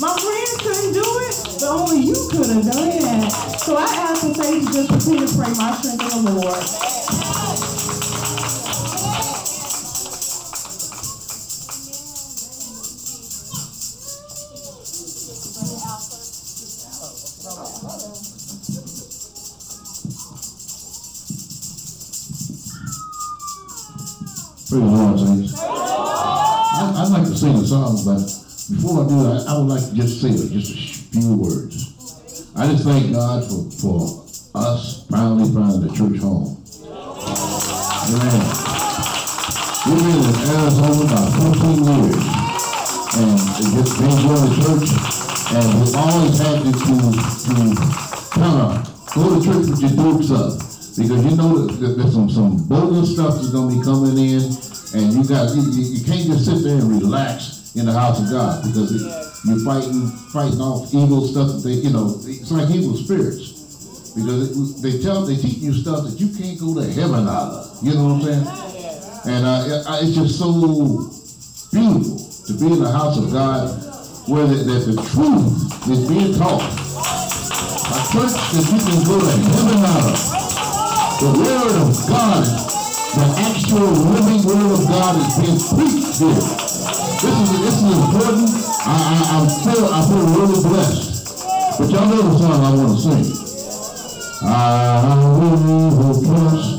My friends couldn't do it. But only you could have done it. So I ask the to just continue to pray my strength in the Lord. Praise the Lord, saints. I, I'd like to sing a song, but before I do that, I would like to just say just a few words. I just thank God for, for us finally finding the church home. Amen. We've been in Arizona about 14 years, and just been going to church, and we always had to, to, to kind of go to church with your dukes up. Because you know that there's some, some bogus stuff that's gonna be coming in, and you got you, you, can't just sit there and relax in the house of God because it, you're fighting fighting off evil stuff that they you know it's like evil spirits because they tell they teach you stuff that you can't go to heaven out of. You know what I'm saying? And uh, it's just so beautiful to be in the house of God where the, that the truth is being taught. A church that you can go to heaven out of. The word of God, the actual living word of God is being preached here. This is this is important. I, I, I feel I feel really blessed. But y'all know the song I want to sing. I will trust.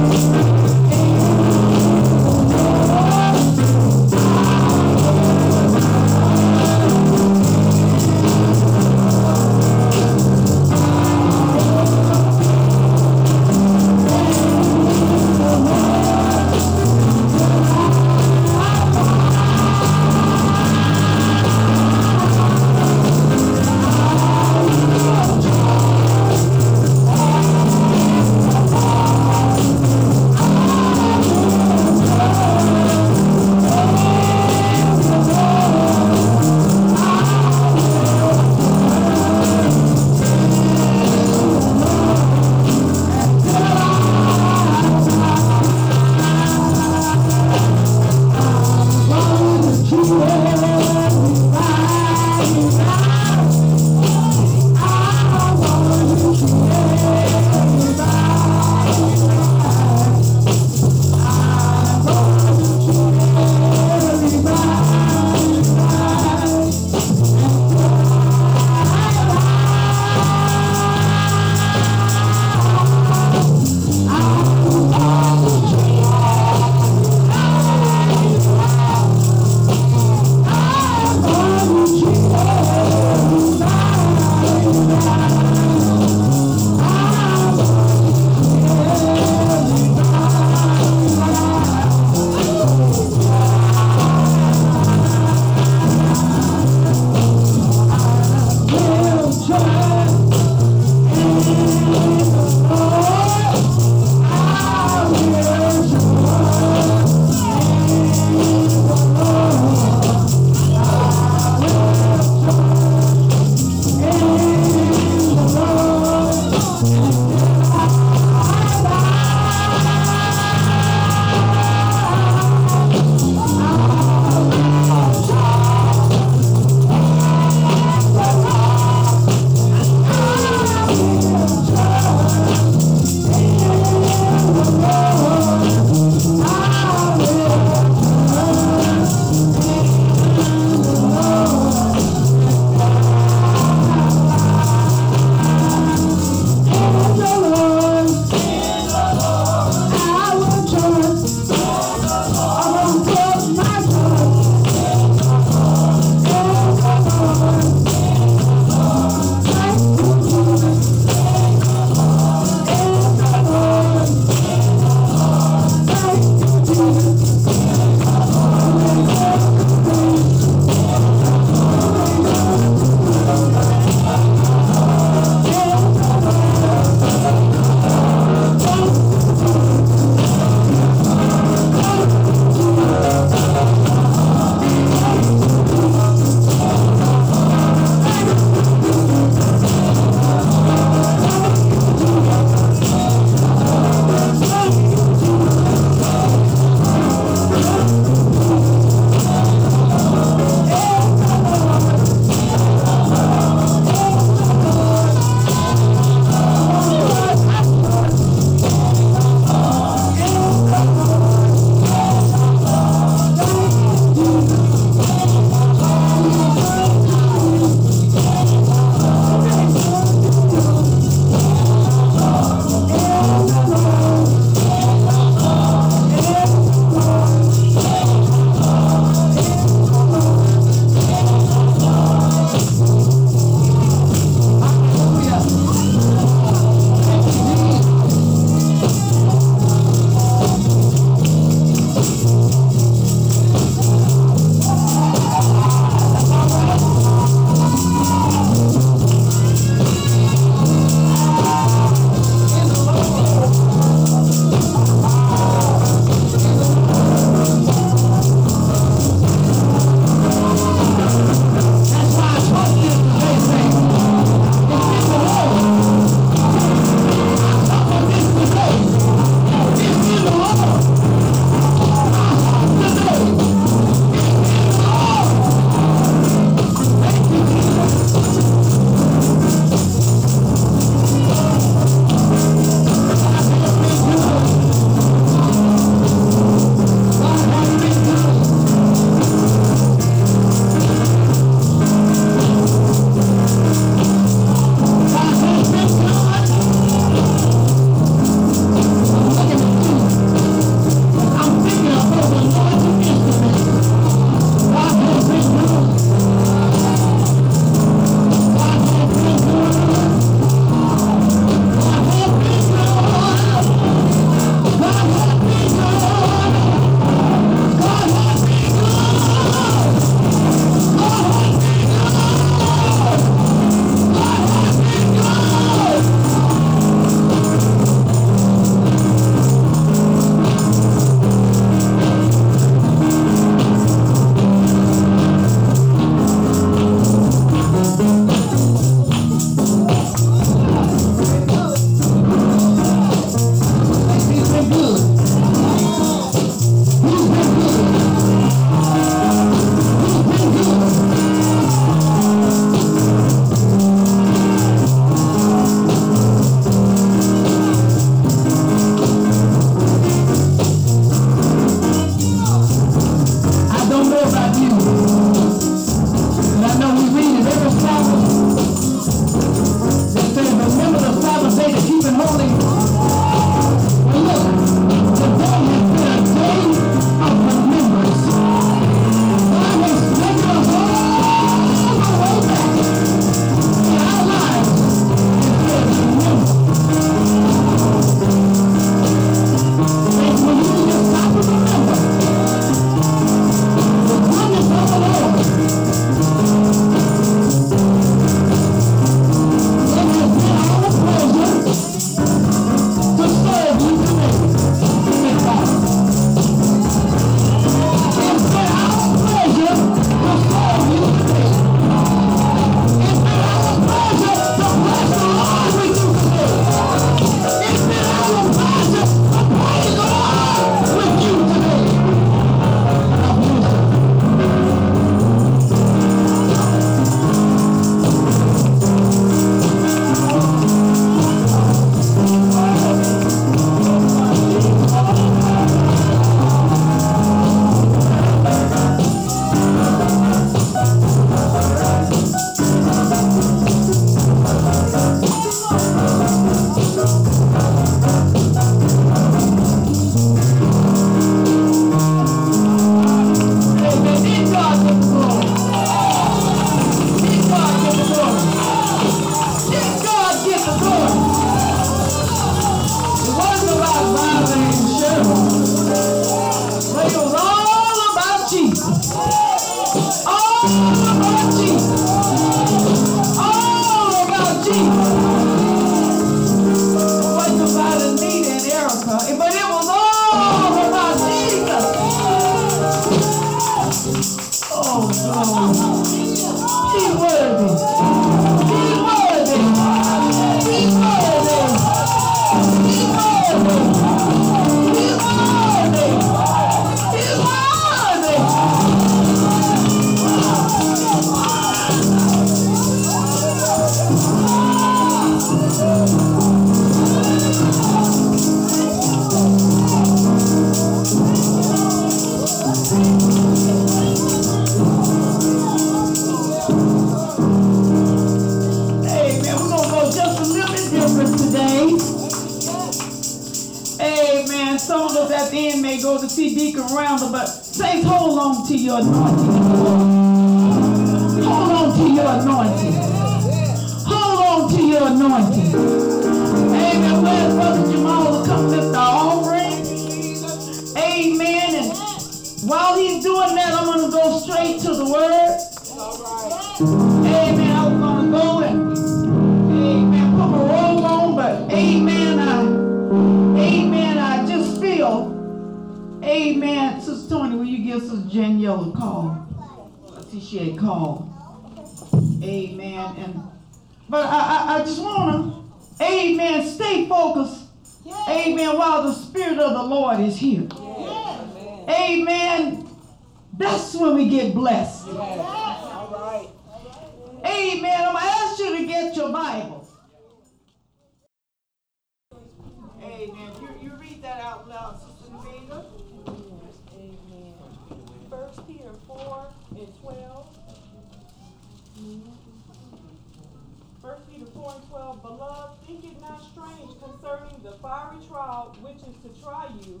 which is to try you,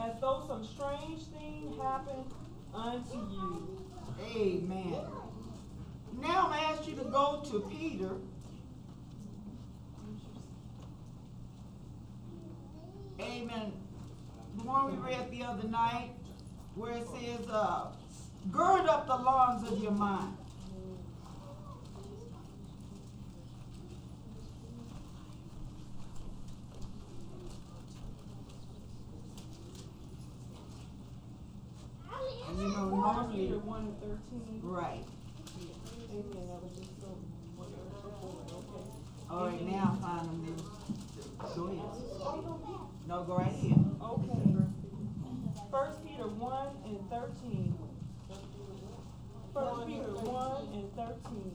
as though some strange thing happened unto you. Amen. Now I'm you to go to Peter. Amen. The one we read the other night, where it says, uh, Gird up the loins of your mind. normally. Either. Right. Amen. All right, now find them then. Go ahead. No, go right here. Okay. First Peter one and thirteen. First Peter one and thirteen.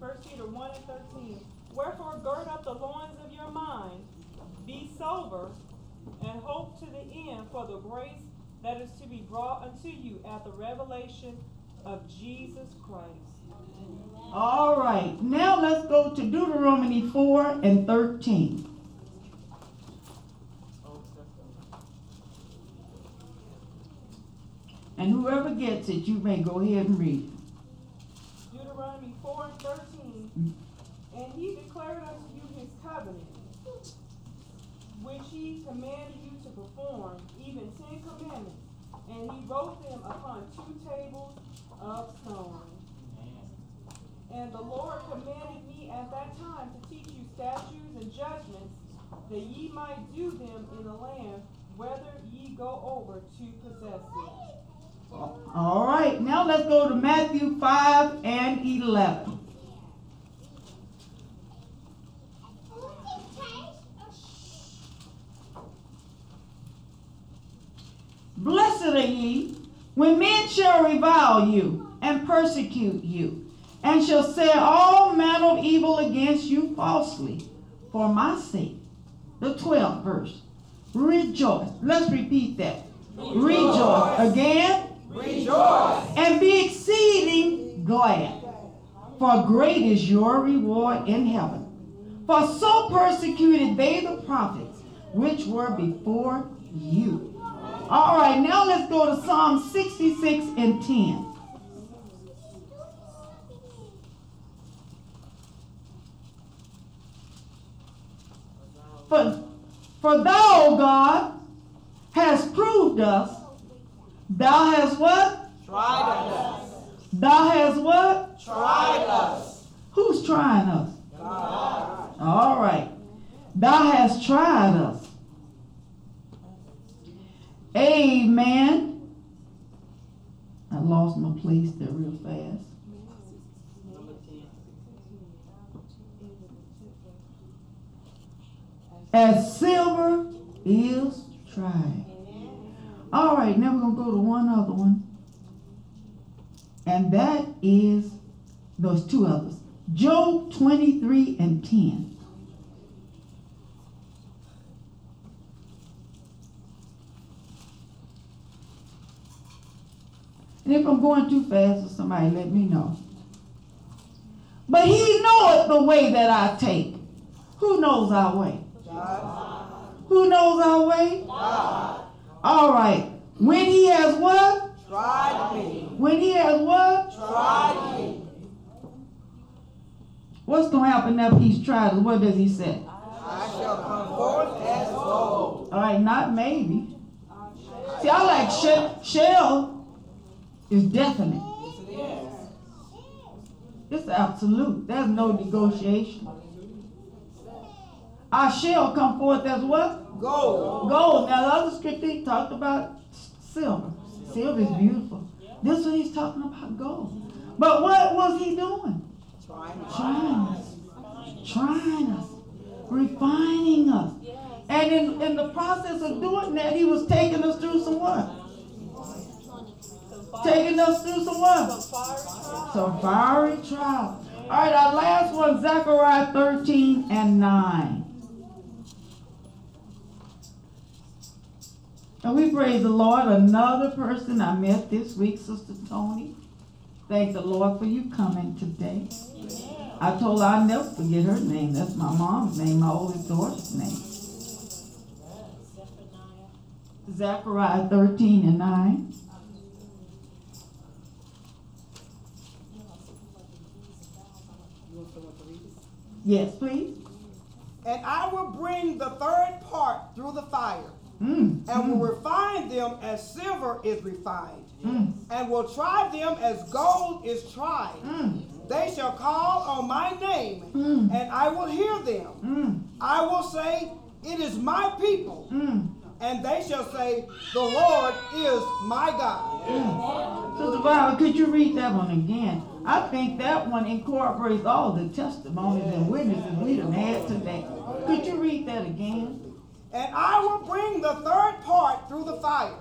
First Peter one and thirteen. Wherefore gird up the loins of your mind, be sober, and hope to the end for the grace that is to be brought unto you at the revelation of Jesus Christ. All right, now let's go to Deuteronomy 4 and 13. And whoever gets it, you may go ahead and read it. Commanded you to perform, even ten commandments. And he wrote them upon two tables of stone. And the Lord commanded me at that time to teach you statutes and judgments, that ye might do them in the land whether ye go over to possess it. All right, now let's go to Matthew 5 and 11. Blessed are ye when men shall revile you and persecute you, and shall say all manner of evil against you falsely for my sake. The 12th verse. Rejoice. Let's repeat that. Rejoice. Rejoice. Again. Rejoice. And be exceeding glad, for great is your reward in heaven. For so persecuted they the prophets which were before you. All right, now let's go to Psalm 66 and 10. For, for thou, God, has proved us Thou hast what? Tried us. Thou hast what? Tried us. Who's trying us? God. All right. Thou hast tried us. Amen. I lost my place there real fast. As silver is tried. All right, now we're going to go to one other one. And that is those two others. Job 23 and 10. And if I'm going too fast, somebody let me know. But he knoweth the way that I take. Who knows our way? God. Who knows our way? God. All right. When he has what? Tried me. When he has what? Tried me. What's going to happen after he's tried? What does he say? I shall come forth as gold. All right, not maybe. See, I like shell. Shell is definite. Yes, it is. Absolute. There's no negotiation. I shall come forth as what? Gold. Gold. Now, the other scripture he talked about silver. Silver is beautiful. This one he's talking about gold. But what was he doing? Trying us. Trying us. Refining us. And in, in the process of doing that, he was taking us through some what? Taking us through some what? Some fiery trial. All right, our last one, Zechariah 13 and 9. And we praise the Lord. Another person I met this week, Sister Tony. Thank the Lord for you coming today. I told her I'll never forget her name. That's my mom's name, my oldest daughter's name. Zechariah 13 and 9. Yes, please. And I will bring the third part through the fire, Mm. and will refine them as silver is refined, Mm. and will try them as gold is tried. Mm. They shall call on my name, Mm. and I will hear them. Mm. I will say, It is my people. And they shall say, The Lord is my God. Sister Violet, could you read that one again? I think that one incorporates all the testimonies and witnesses we have had today. Could you read that again? And I will bring the third part through the fire,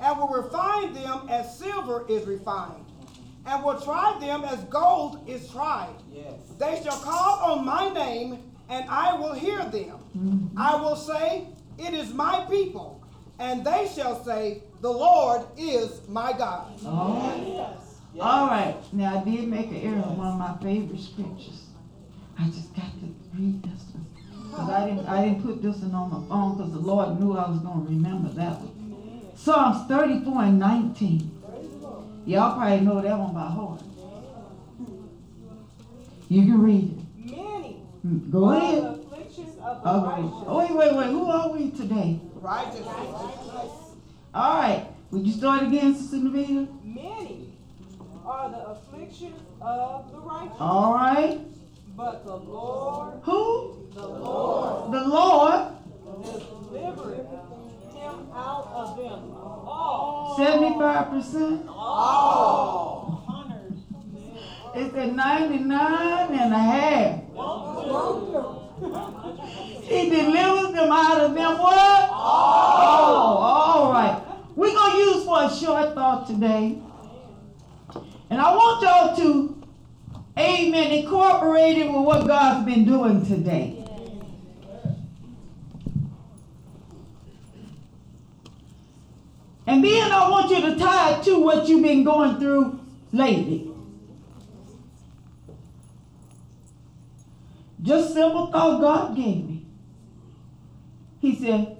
and will refine them as silver is refined, and will try them as gold is tried. Yes. They shall call on my name, and I will hear them. Mm-hmm. I will say, It is my people. And they shall say, The Lord is my God. Oh, All right. Now I did make an error on one of my favorite scriptures. I just got to read this one. Because I didn't I didn't put this one on my phone because the Lord knew I was gonna remember that one. Psalms 34 and 19. Y'all probably know that one by heart. You can read it. Many Mm, Go ahead. Of the Okay. righteous. Oh, wait, wait, wait. Who are we today? Righteous. All right. Would you start again, Sister Nevita? Many are the afflictions of the righteous, All right. but the Lord, Who? the Lord, The Lord. delivereth him out of them all. 75%. All. It's at 99 and a half. He delivers them out of them what? Oh, all right. We're going to use for a short thought today. And I want y'all to, amen, incorporate it with what God's been doing today. And then I want you to tie it to what you've been going through lately. Just simple thought God gave me. He said,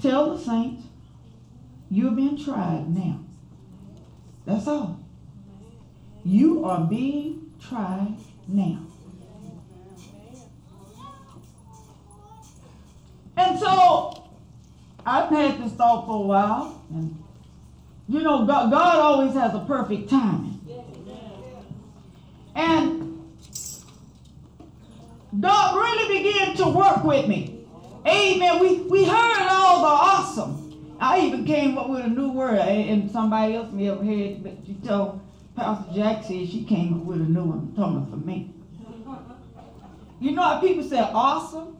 Tell the saints, you're being tried now. That's all. You are being tried now. And so I've had this thought for a while, and you know, God, God always has a perfect timing. And God really began to work with me. Amen. We we heard all the awesome. I even came up with a new word, and somebody else may have heard, but you told Pastor Jack said she came up with a new one, talking for me. You know how people say awesome?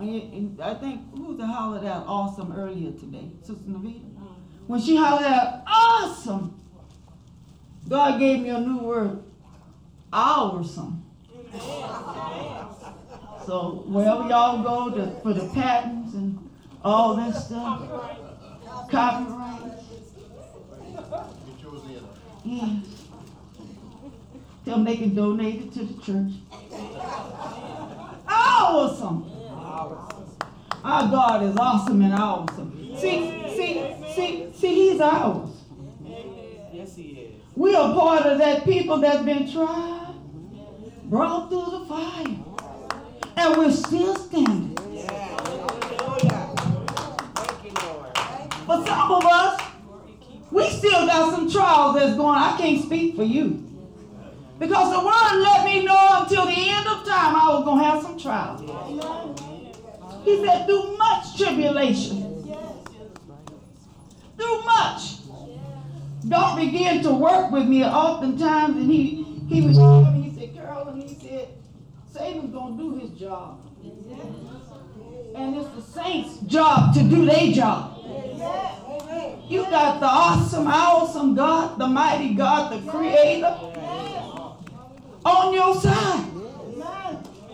You, and I think who was the hollered out awesome earlier today, Sister Navita. When she hollered out awesome, God gave me a new word, awesome. So wherever y'all go to, for the patents and all that stuff, copyright. Yes. Tell them they can donate it to the church. Awesome. Our God is awesome and awesome. See, see, see, see, He's ours. Yes, he is. We are part of that people that's been tried, brought through the fire, and we're still standing. But some of us, we still got some trials that's going. I can't speak for you. Because the word let me know until the end of time I was going to have some trials. He said, through much tribulation, through much, Don't begin to work with me oftentimes, and he, he was said, he said, Satan's going to do his job. And it's the saints' job to do their job. You got the awesome, awesome God, the mighty God, the creator on your side.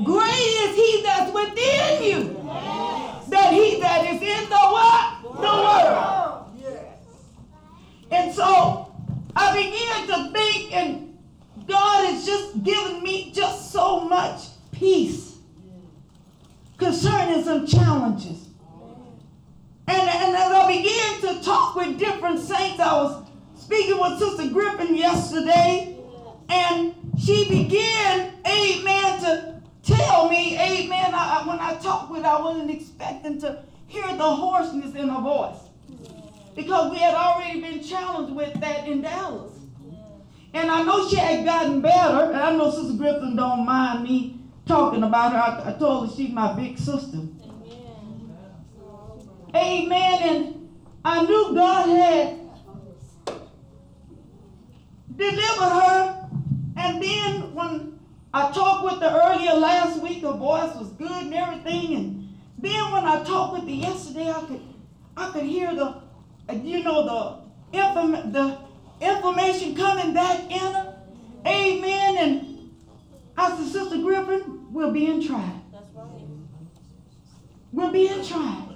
Great is he that's within you that he that is in the what? The world. And so I began to think, and God has just given me just so much peace concerning some challenges. And, and as I began to talk with different saints, I was speaking with Sister Griffin yesterday, and she began, amen, to tell me, amen, I, when I talked with her, I wasn't expecting to hear the hoarseness in her voice. Because we had already been challenged with that in Dallas. And I know she had gotten better, and I know Sister Griffin don't mind me talking about her. I, I told her she's my big sister. Amen. And I knew God had delivered her. And then when I talked with her earlier last week, her voice was good and everything. And then when I talked with her yesterday, I could I could hear the you know the the information coming back in her. Amen. And I said, Sister Griffin, we're being tried. That's right. We're being tried.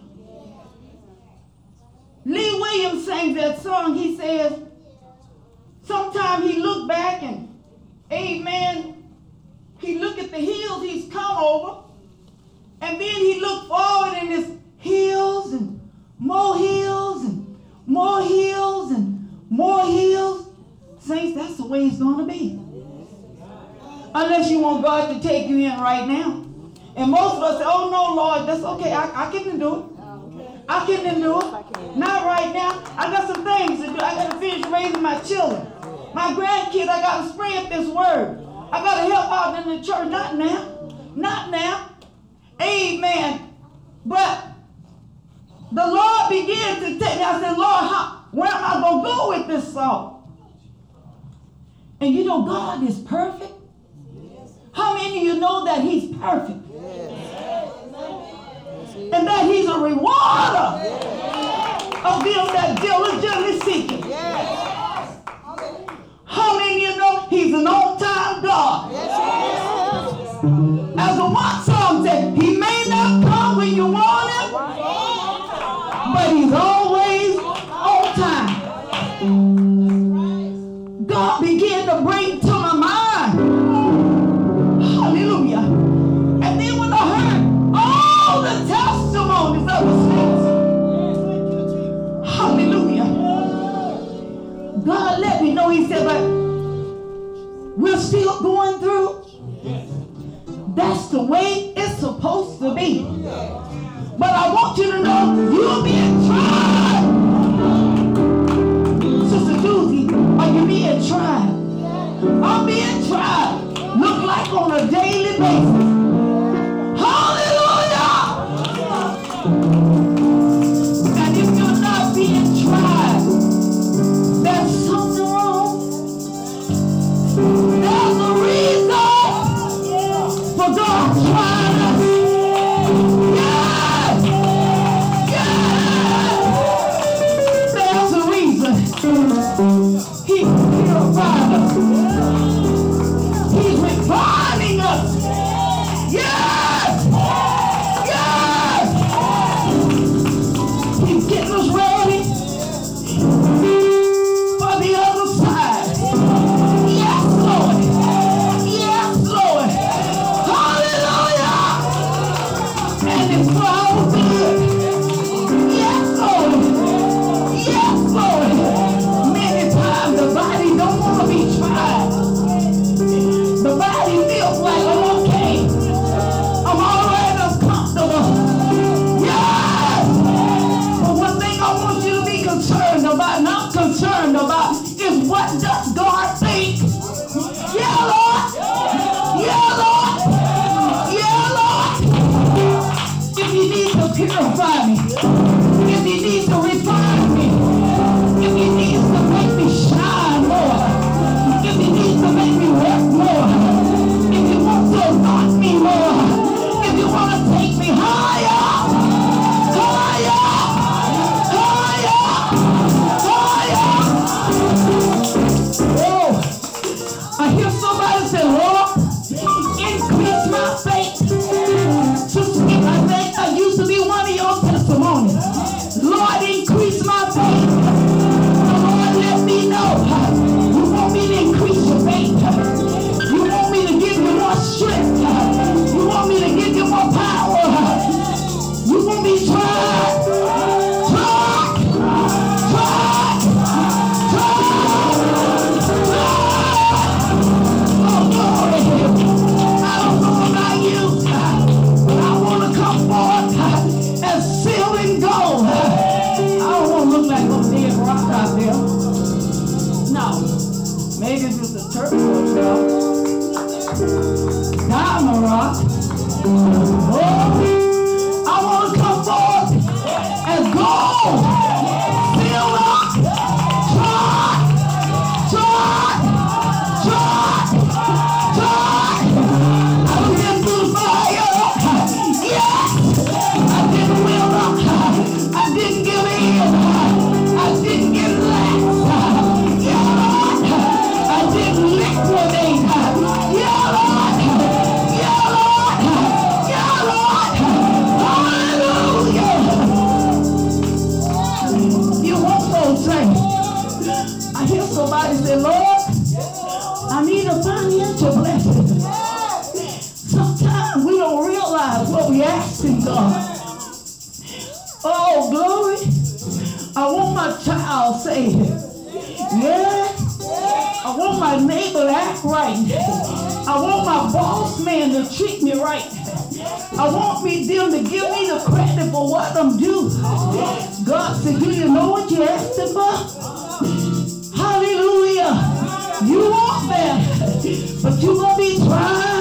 Lee Williams sang that song. He says, sometimes he looked back and, amen, he looked at the hills he's come over, and then he looked forward and his hills and more hills and more hills and more hills, saints, that's the way it's going to be. Unless you want God to take you in right now. And most of us say, oh no, Lord, that's okay. I, I can do it. I can do it. Not right now. I got some things to do. I got to finish raising my children. My grandkids, I got to spread this word. I got to help out in the church. Not now. Not now. Amen. But the Lord began to take me. I said, Lord, how, where am I going to go with this salt? And you know, God is perfect. How many of you know that He's perfect? And that He's a rewarder of them that diligently seek Him. How many of you know He's an on time God? As the one song said, He want my child saved. Yeah. I want my neighbor to act right. I want my boss man to treat me right. I want me them to give me the credit for what I'm doing. God said, do you know what you're asking for? Hallelujah. You want that, but you're going to be trying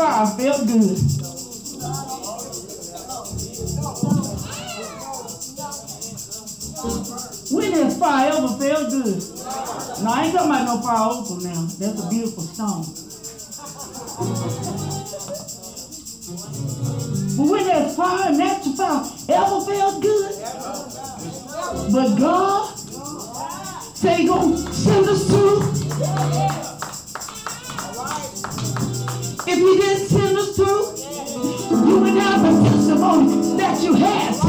five felt good. When has fire ever felt good? No, I ain't talking about no fire over now. That's a beautiful song. But when that fire and that fire ever felt good? But God, say, go, send us to you have.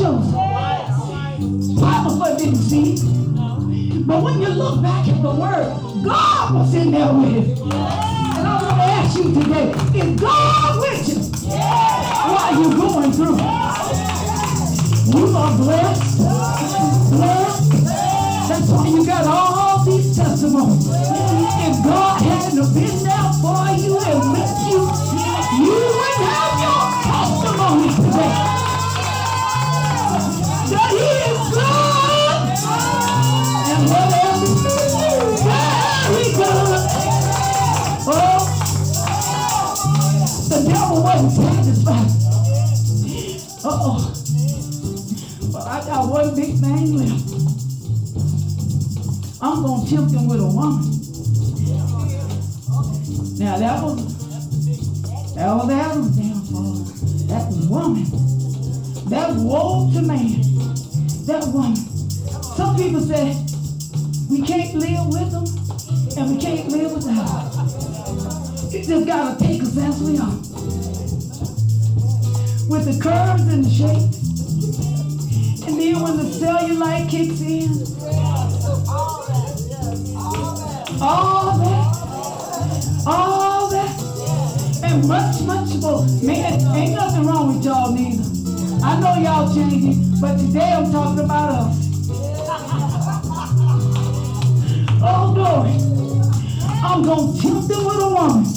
Joseph. Potiphar didn't see it. But when you look back at the word, God was in there with him. And I want to ask you today, is God with you? What are you going through? You are blessed. Blessed. That's why you got all these testimonies. If God hadn't been there for you and with you, you wouldn't have your testimony today. Wasn't satisfied. Uh-oh. But I got one big thing left. I'm gonna tempt him with a woman. Now that was that was Adam's downfall. That woman. That woe to man. That woman. Some people say we can't live with them and we can't live without them. It just gotta take us as we are. With the curves and the shapes. And then when the cellulite kicks in, all that, all that, All that. and much, much more. Man, ain't nothing wrong with y'all neither. I know y'all changing, but today I'm talking about us. Oh, glory. I'm going to tempt them with a woman.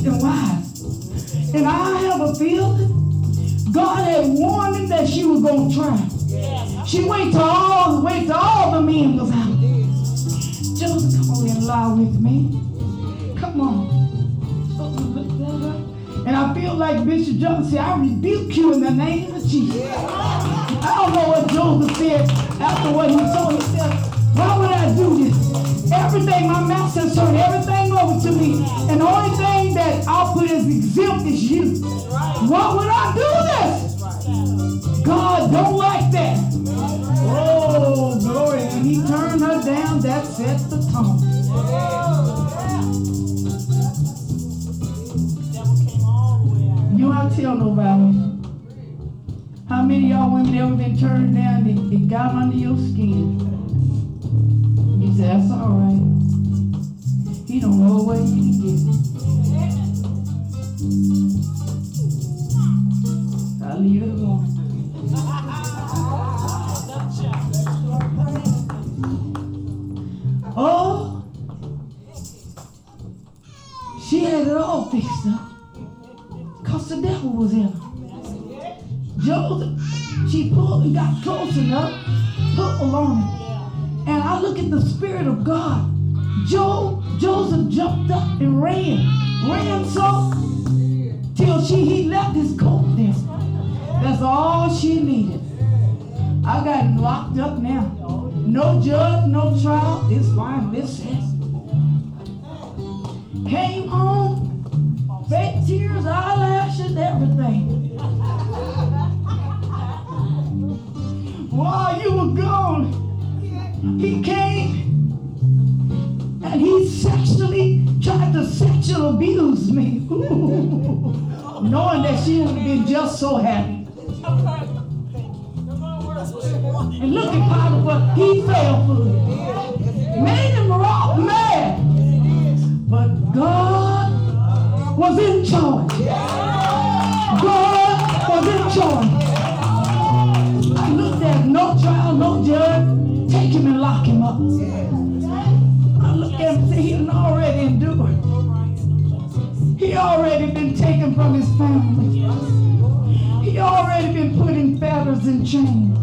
Discreet and wise. And I have a feeling God had warned him that she was going to try. She wait till all, wait till all the men was out. Joseph, come on and lie with me. Come on. And I feel like Bishop Johnson said, I rebuke you in the name of Jesus. I don't know what Joseph said after what he told. He Everything, my master turned everything over to me. And the only thing that I'll put as exempt is you. Why would I do this? God don't like that. Oh, glory. When he turned her down, that set the tone. You don't tell nobody. How many y'all women ever been turned down? It, it got under your skin. I look at him and say, he's already endured. He already been taken from his family. He already been put in fetters and chains.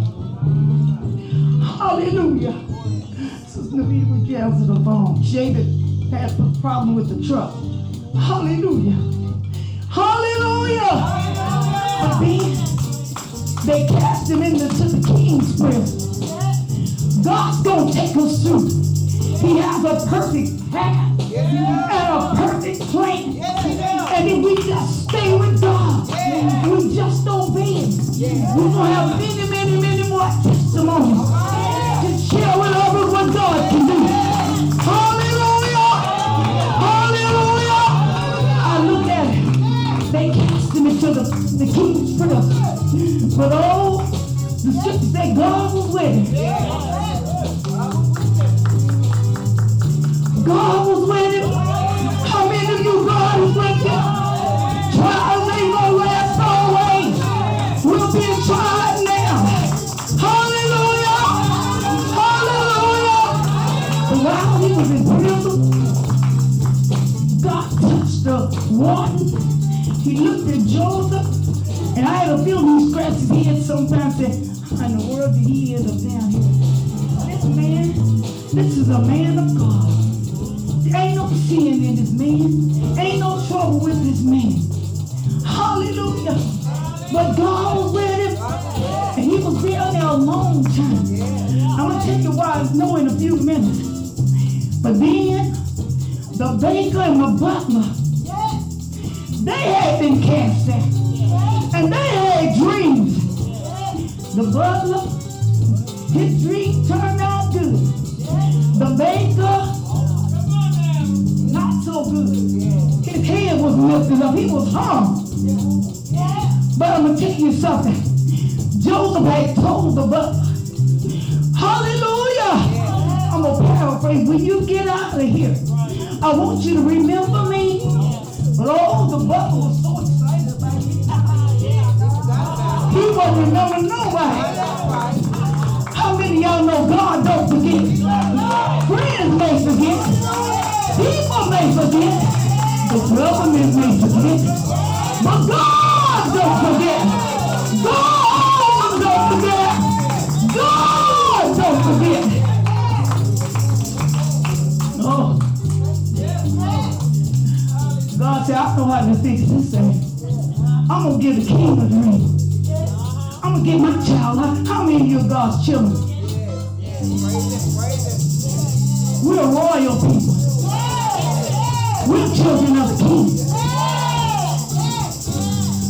Hallelujah. Sister Navita, we get to the phone. David had a problem with the truck. Hallelujah. Hallelujah. But then they cast him into the king's prison. God's gonna take us through. He has a perfect path and a perfect plan. And if we just stay with God, we just obey Him, we're gonna have many, many, many more testimonies to share with others what God can do. Hallelujah! Hallelujah! I look at it. They cast him into the, the king's prison. But oh, the scripture that God was with him. God was with him. How many of you God is with you? Trials ain't gonna last always. We're being tried now. Hallelujah! Hallelujah! While he was in prison, God touched the one. He looked at Joseph, and I had a feeling he scratched sometimes How in the world did he end up down here? This man, this is a man of God. There sin in this man. Ain't no trouble with this man. Hallelujah. But God was with him. And he was down there a long time. I'm going to tell you why I know in a few minutes. But then, the baker and the butler, they had been cast out. And they had dreams. The butler, was harmed. But I'm going to tell you something. Joseph had told the butler, Hallelujah. I'm going to paraphrase. When you get out of here, I want you to remember me. Oh, the butler was so excited about it. He wasn't remembering nobody. How many of y'all know God don't forget? Friends may forget. People may forget. The government may forget. But God don't forget. God don't forget. God don't forget. Oh. God said, I know how to fix this thing. I'm going to give the king a dream. I'm going to give my child. How, how many of you are God's children? We're royal people. We're children of the king.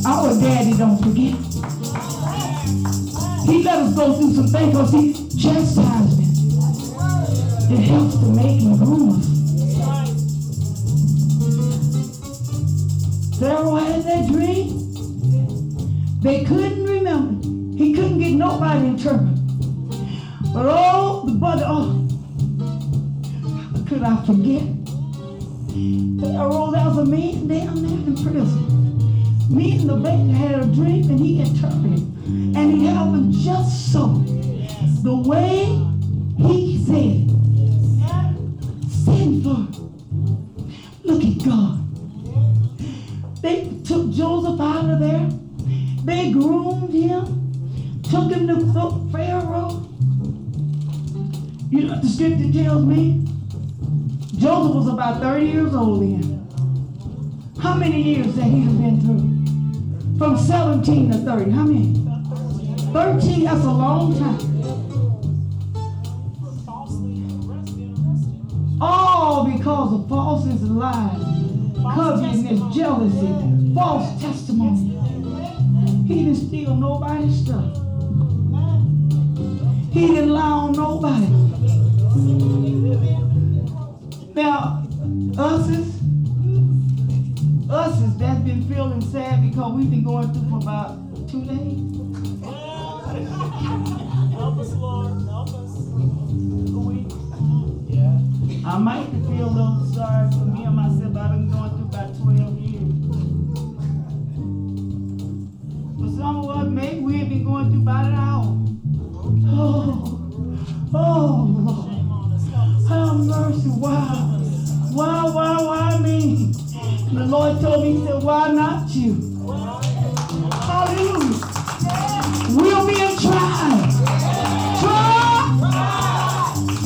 Our daddy don't forget. He let us go through some things because he chastisement. It helps to make groom us. Pharaoh had that dream. They couldn't remember. He couldn't get nobody in trouble. But oh, the brother, oh, could I forget? Pharaoh, there was a man down there in prison. Me and the baker had a dream and he interpreted. And it happened just so. The way years old then. How many years that he have been through? From 17 to 30. How many? 13, that's a long time. All because of falseness and lies, covetousness, jealousy, false testimony. He didn't steal nobody's stuff. He didn't lie on nobody. Now, us is, us is that's been feeling sad because we've been going through for about two days. Help us, Lord. Help us. A week. Yeah. I might feel a little sorry for me and myself. I've been going through about 12 years. For some of us, maybe we have been going through about an hour. Oh, oh, Lord. Why, why, why me? And the Lord told me, He said, Why not you? Hallelujah. We're being tried. Tried.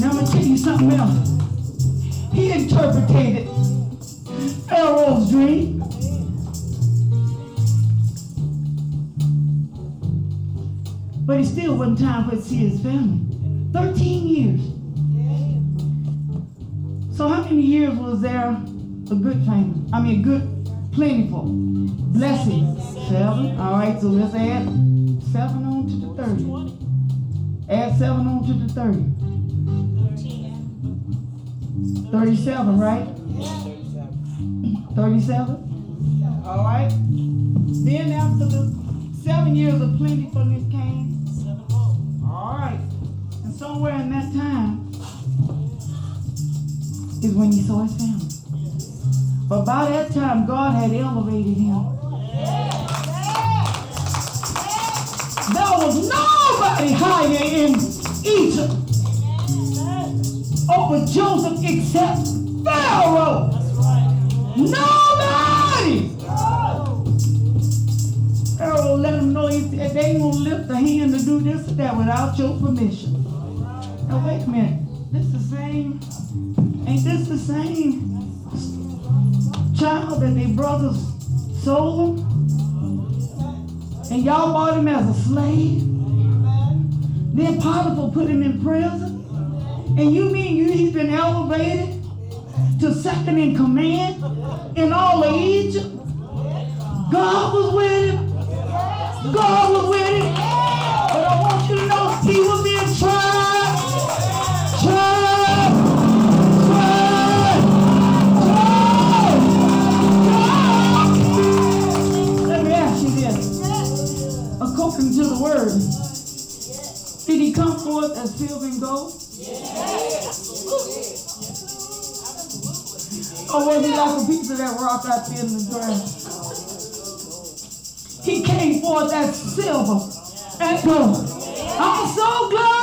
Now I'm going to tell you something else. He interpreted Pharaoh's dream. But it still wasn't time for to see his family. 13 years. So how many years was there a good family? I mean, good, plentiful, blessings? Seven. All right, so let's add seven on to the 30. Add seven on to the 30. 37, right? 37? All right. Then after the seven years of plentifulness came. All right. And somewhere in that time is when he saw his family. But by that time, God had elevated him. There was nobody higher in Egypt over Joseph except Pharaoh. Nobody. Pharaoh let him know he they ain't gonna lift a hand to do this or that without your permission. Now wait a minute. This is the same, ain't this the same child that they brothers sold? And y'all bought him as a slave? Then Potiphar put him in prison? And you mean you he's been elevated to second in command in all of Egypt? God was with him. God was with him. According to the word, did he come forth as silver and gold? Or was he like a piece of that rock out there in the ground? He came forth as silver and gold. I'm so glad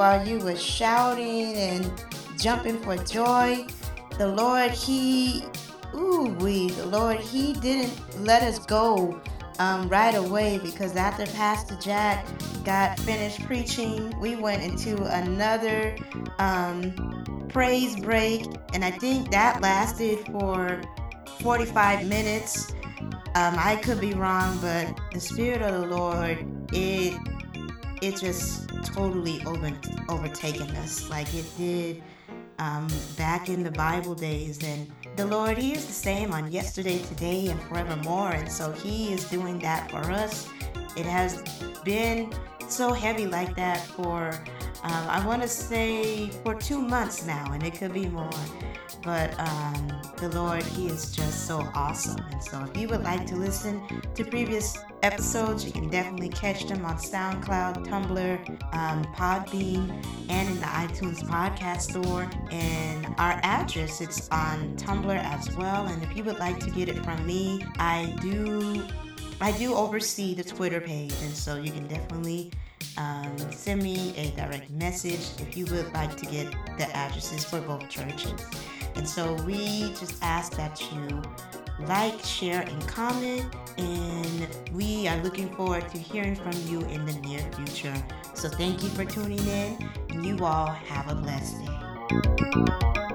while you were shouting and jumping for joy. The Lord, He, ooh, we, the Lord, He didn't let us go um, right away because after Pastor Jack got finished preaching, we went into another um, praise break, and I think that lasted for 45 minutes. Um, I could be wrong, but the Spirit of the Lord, it it just totally over, overtaken us like it did um, back in the Bible days. And the Lord, He is the same on yesterday, today, and forevermore. And so He is doing that for us. It has been so heavy like that for, um, I want to say, for two months now, and it could be more. But um, the Lord, He is just so awesome. And so, if you would like to listen to previous episodes, you can definitely catch them on SoundCloud, Tumblr, um, Podbean, and in the iTunes podcast store. And our address, it's on Tumblr as well. And if you would like to get it from me, I do. I do oversee the Twitter page, and so you can definitely um, send me a direct message if you would like to get the addresses for both churches. And so we just ask that you like, share, and comment. And we are looking forward to hearing from you in the near future. So thank you for tuning in, you all have a blessed day.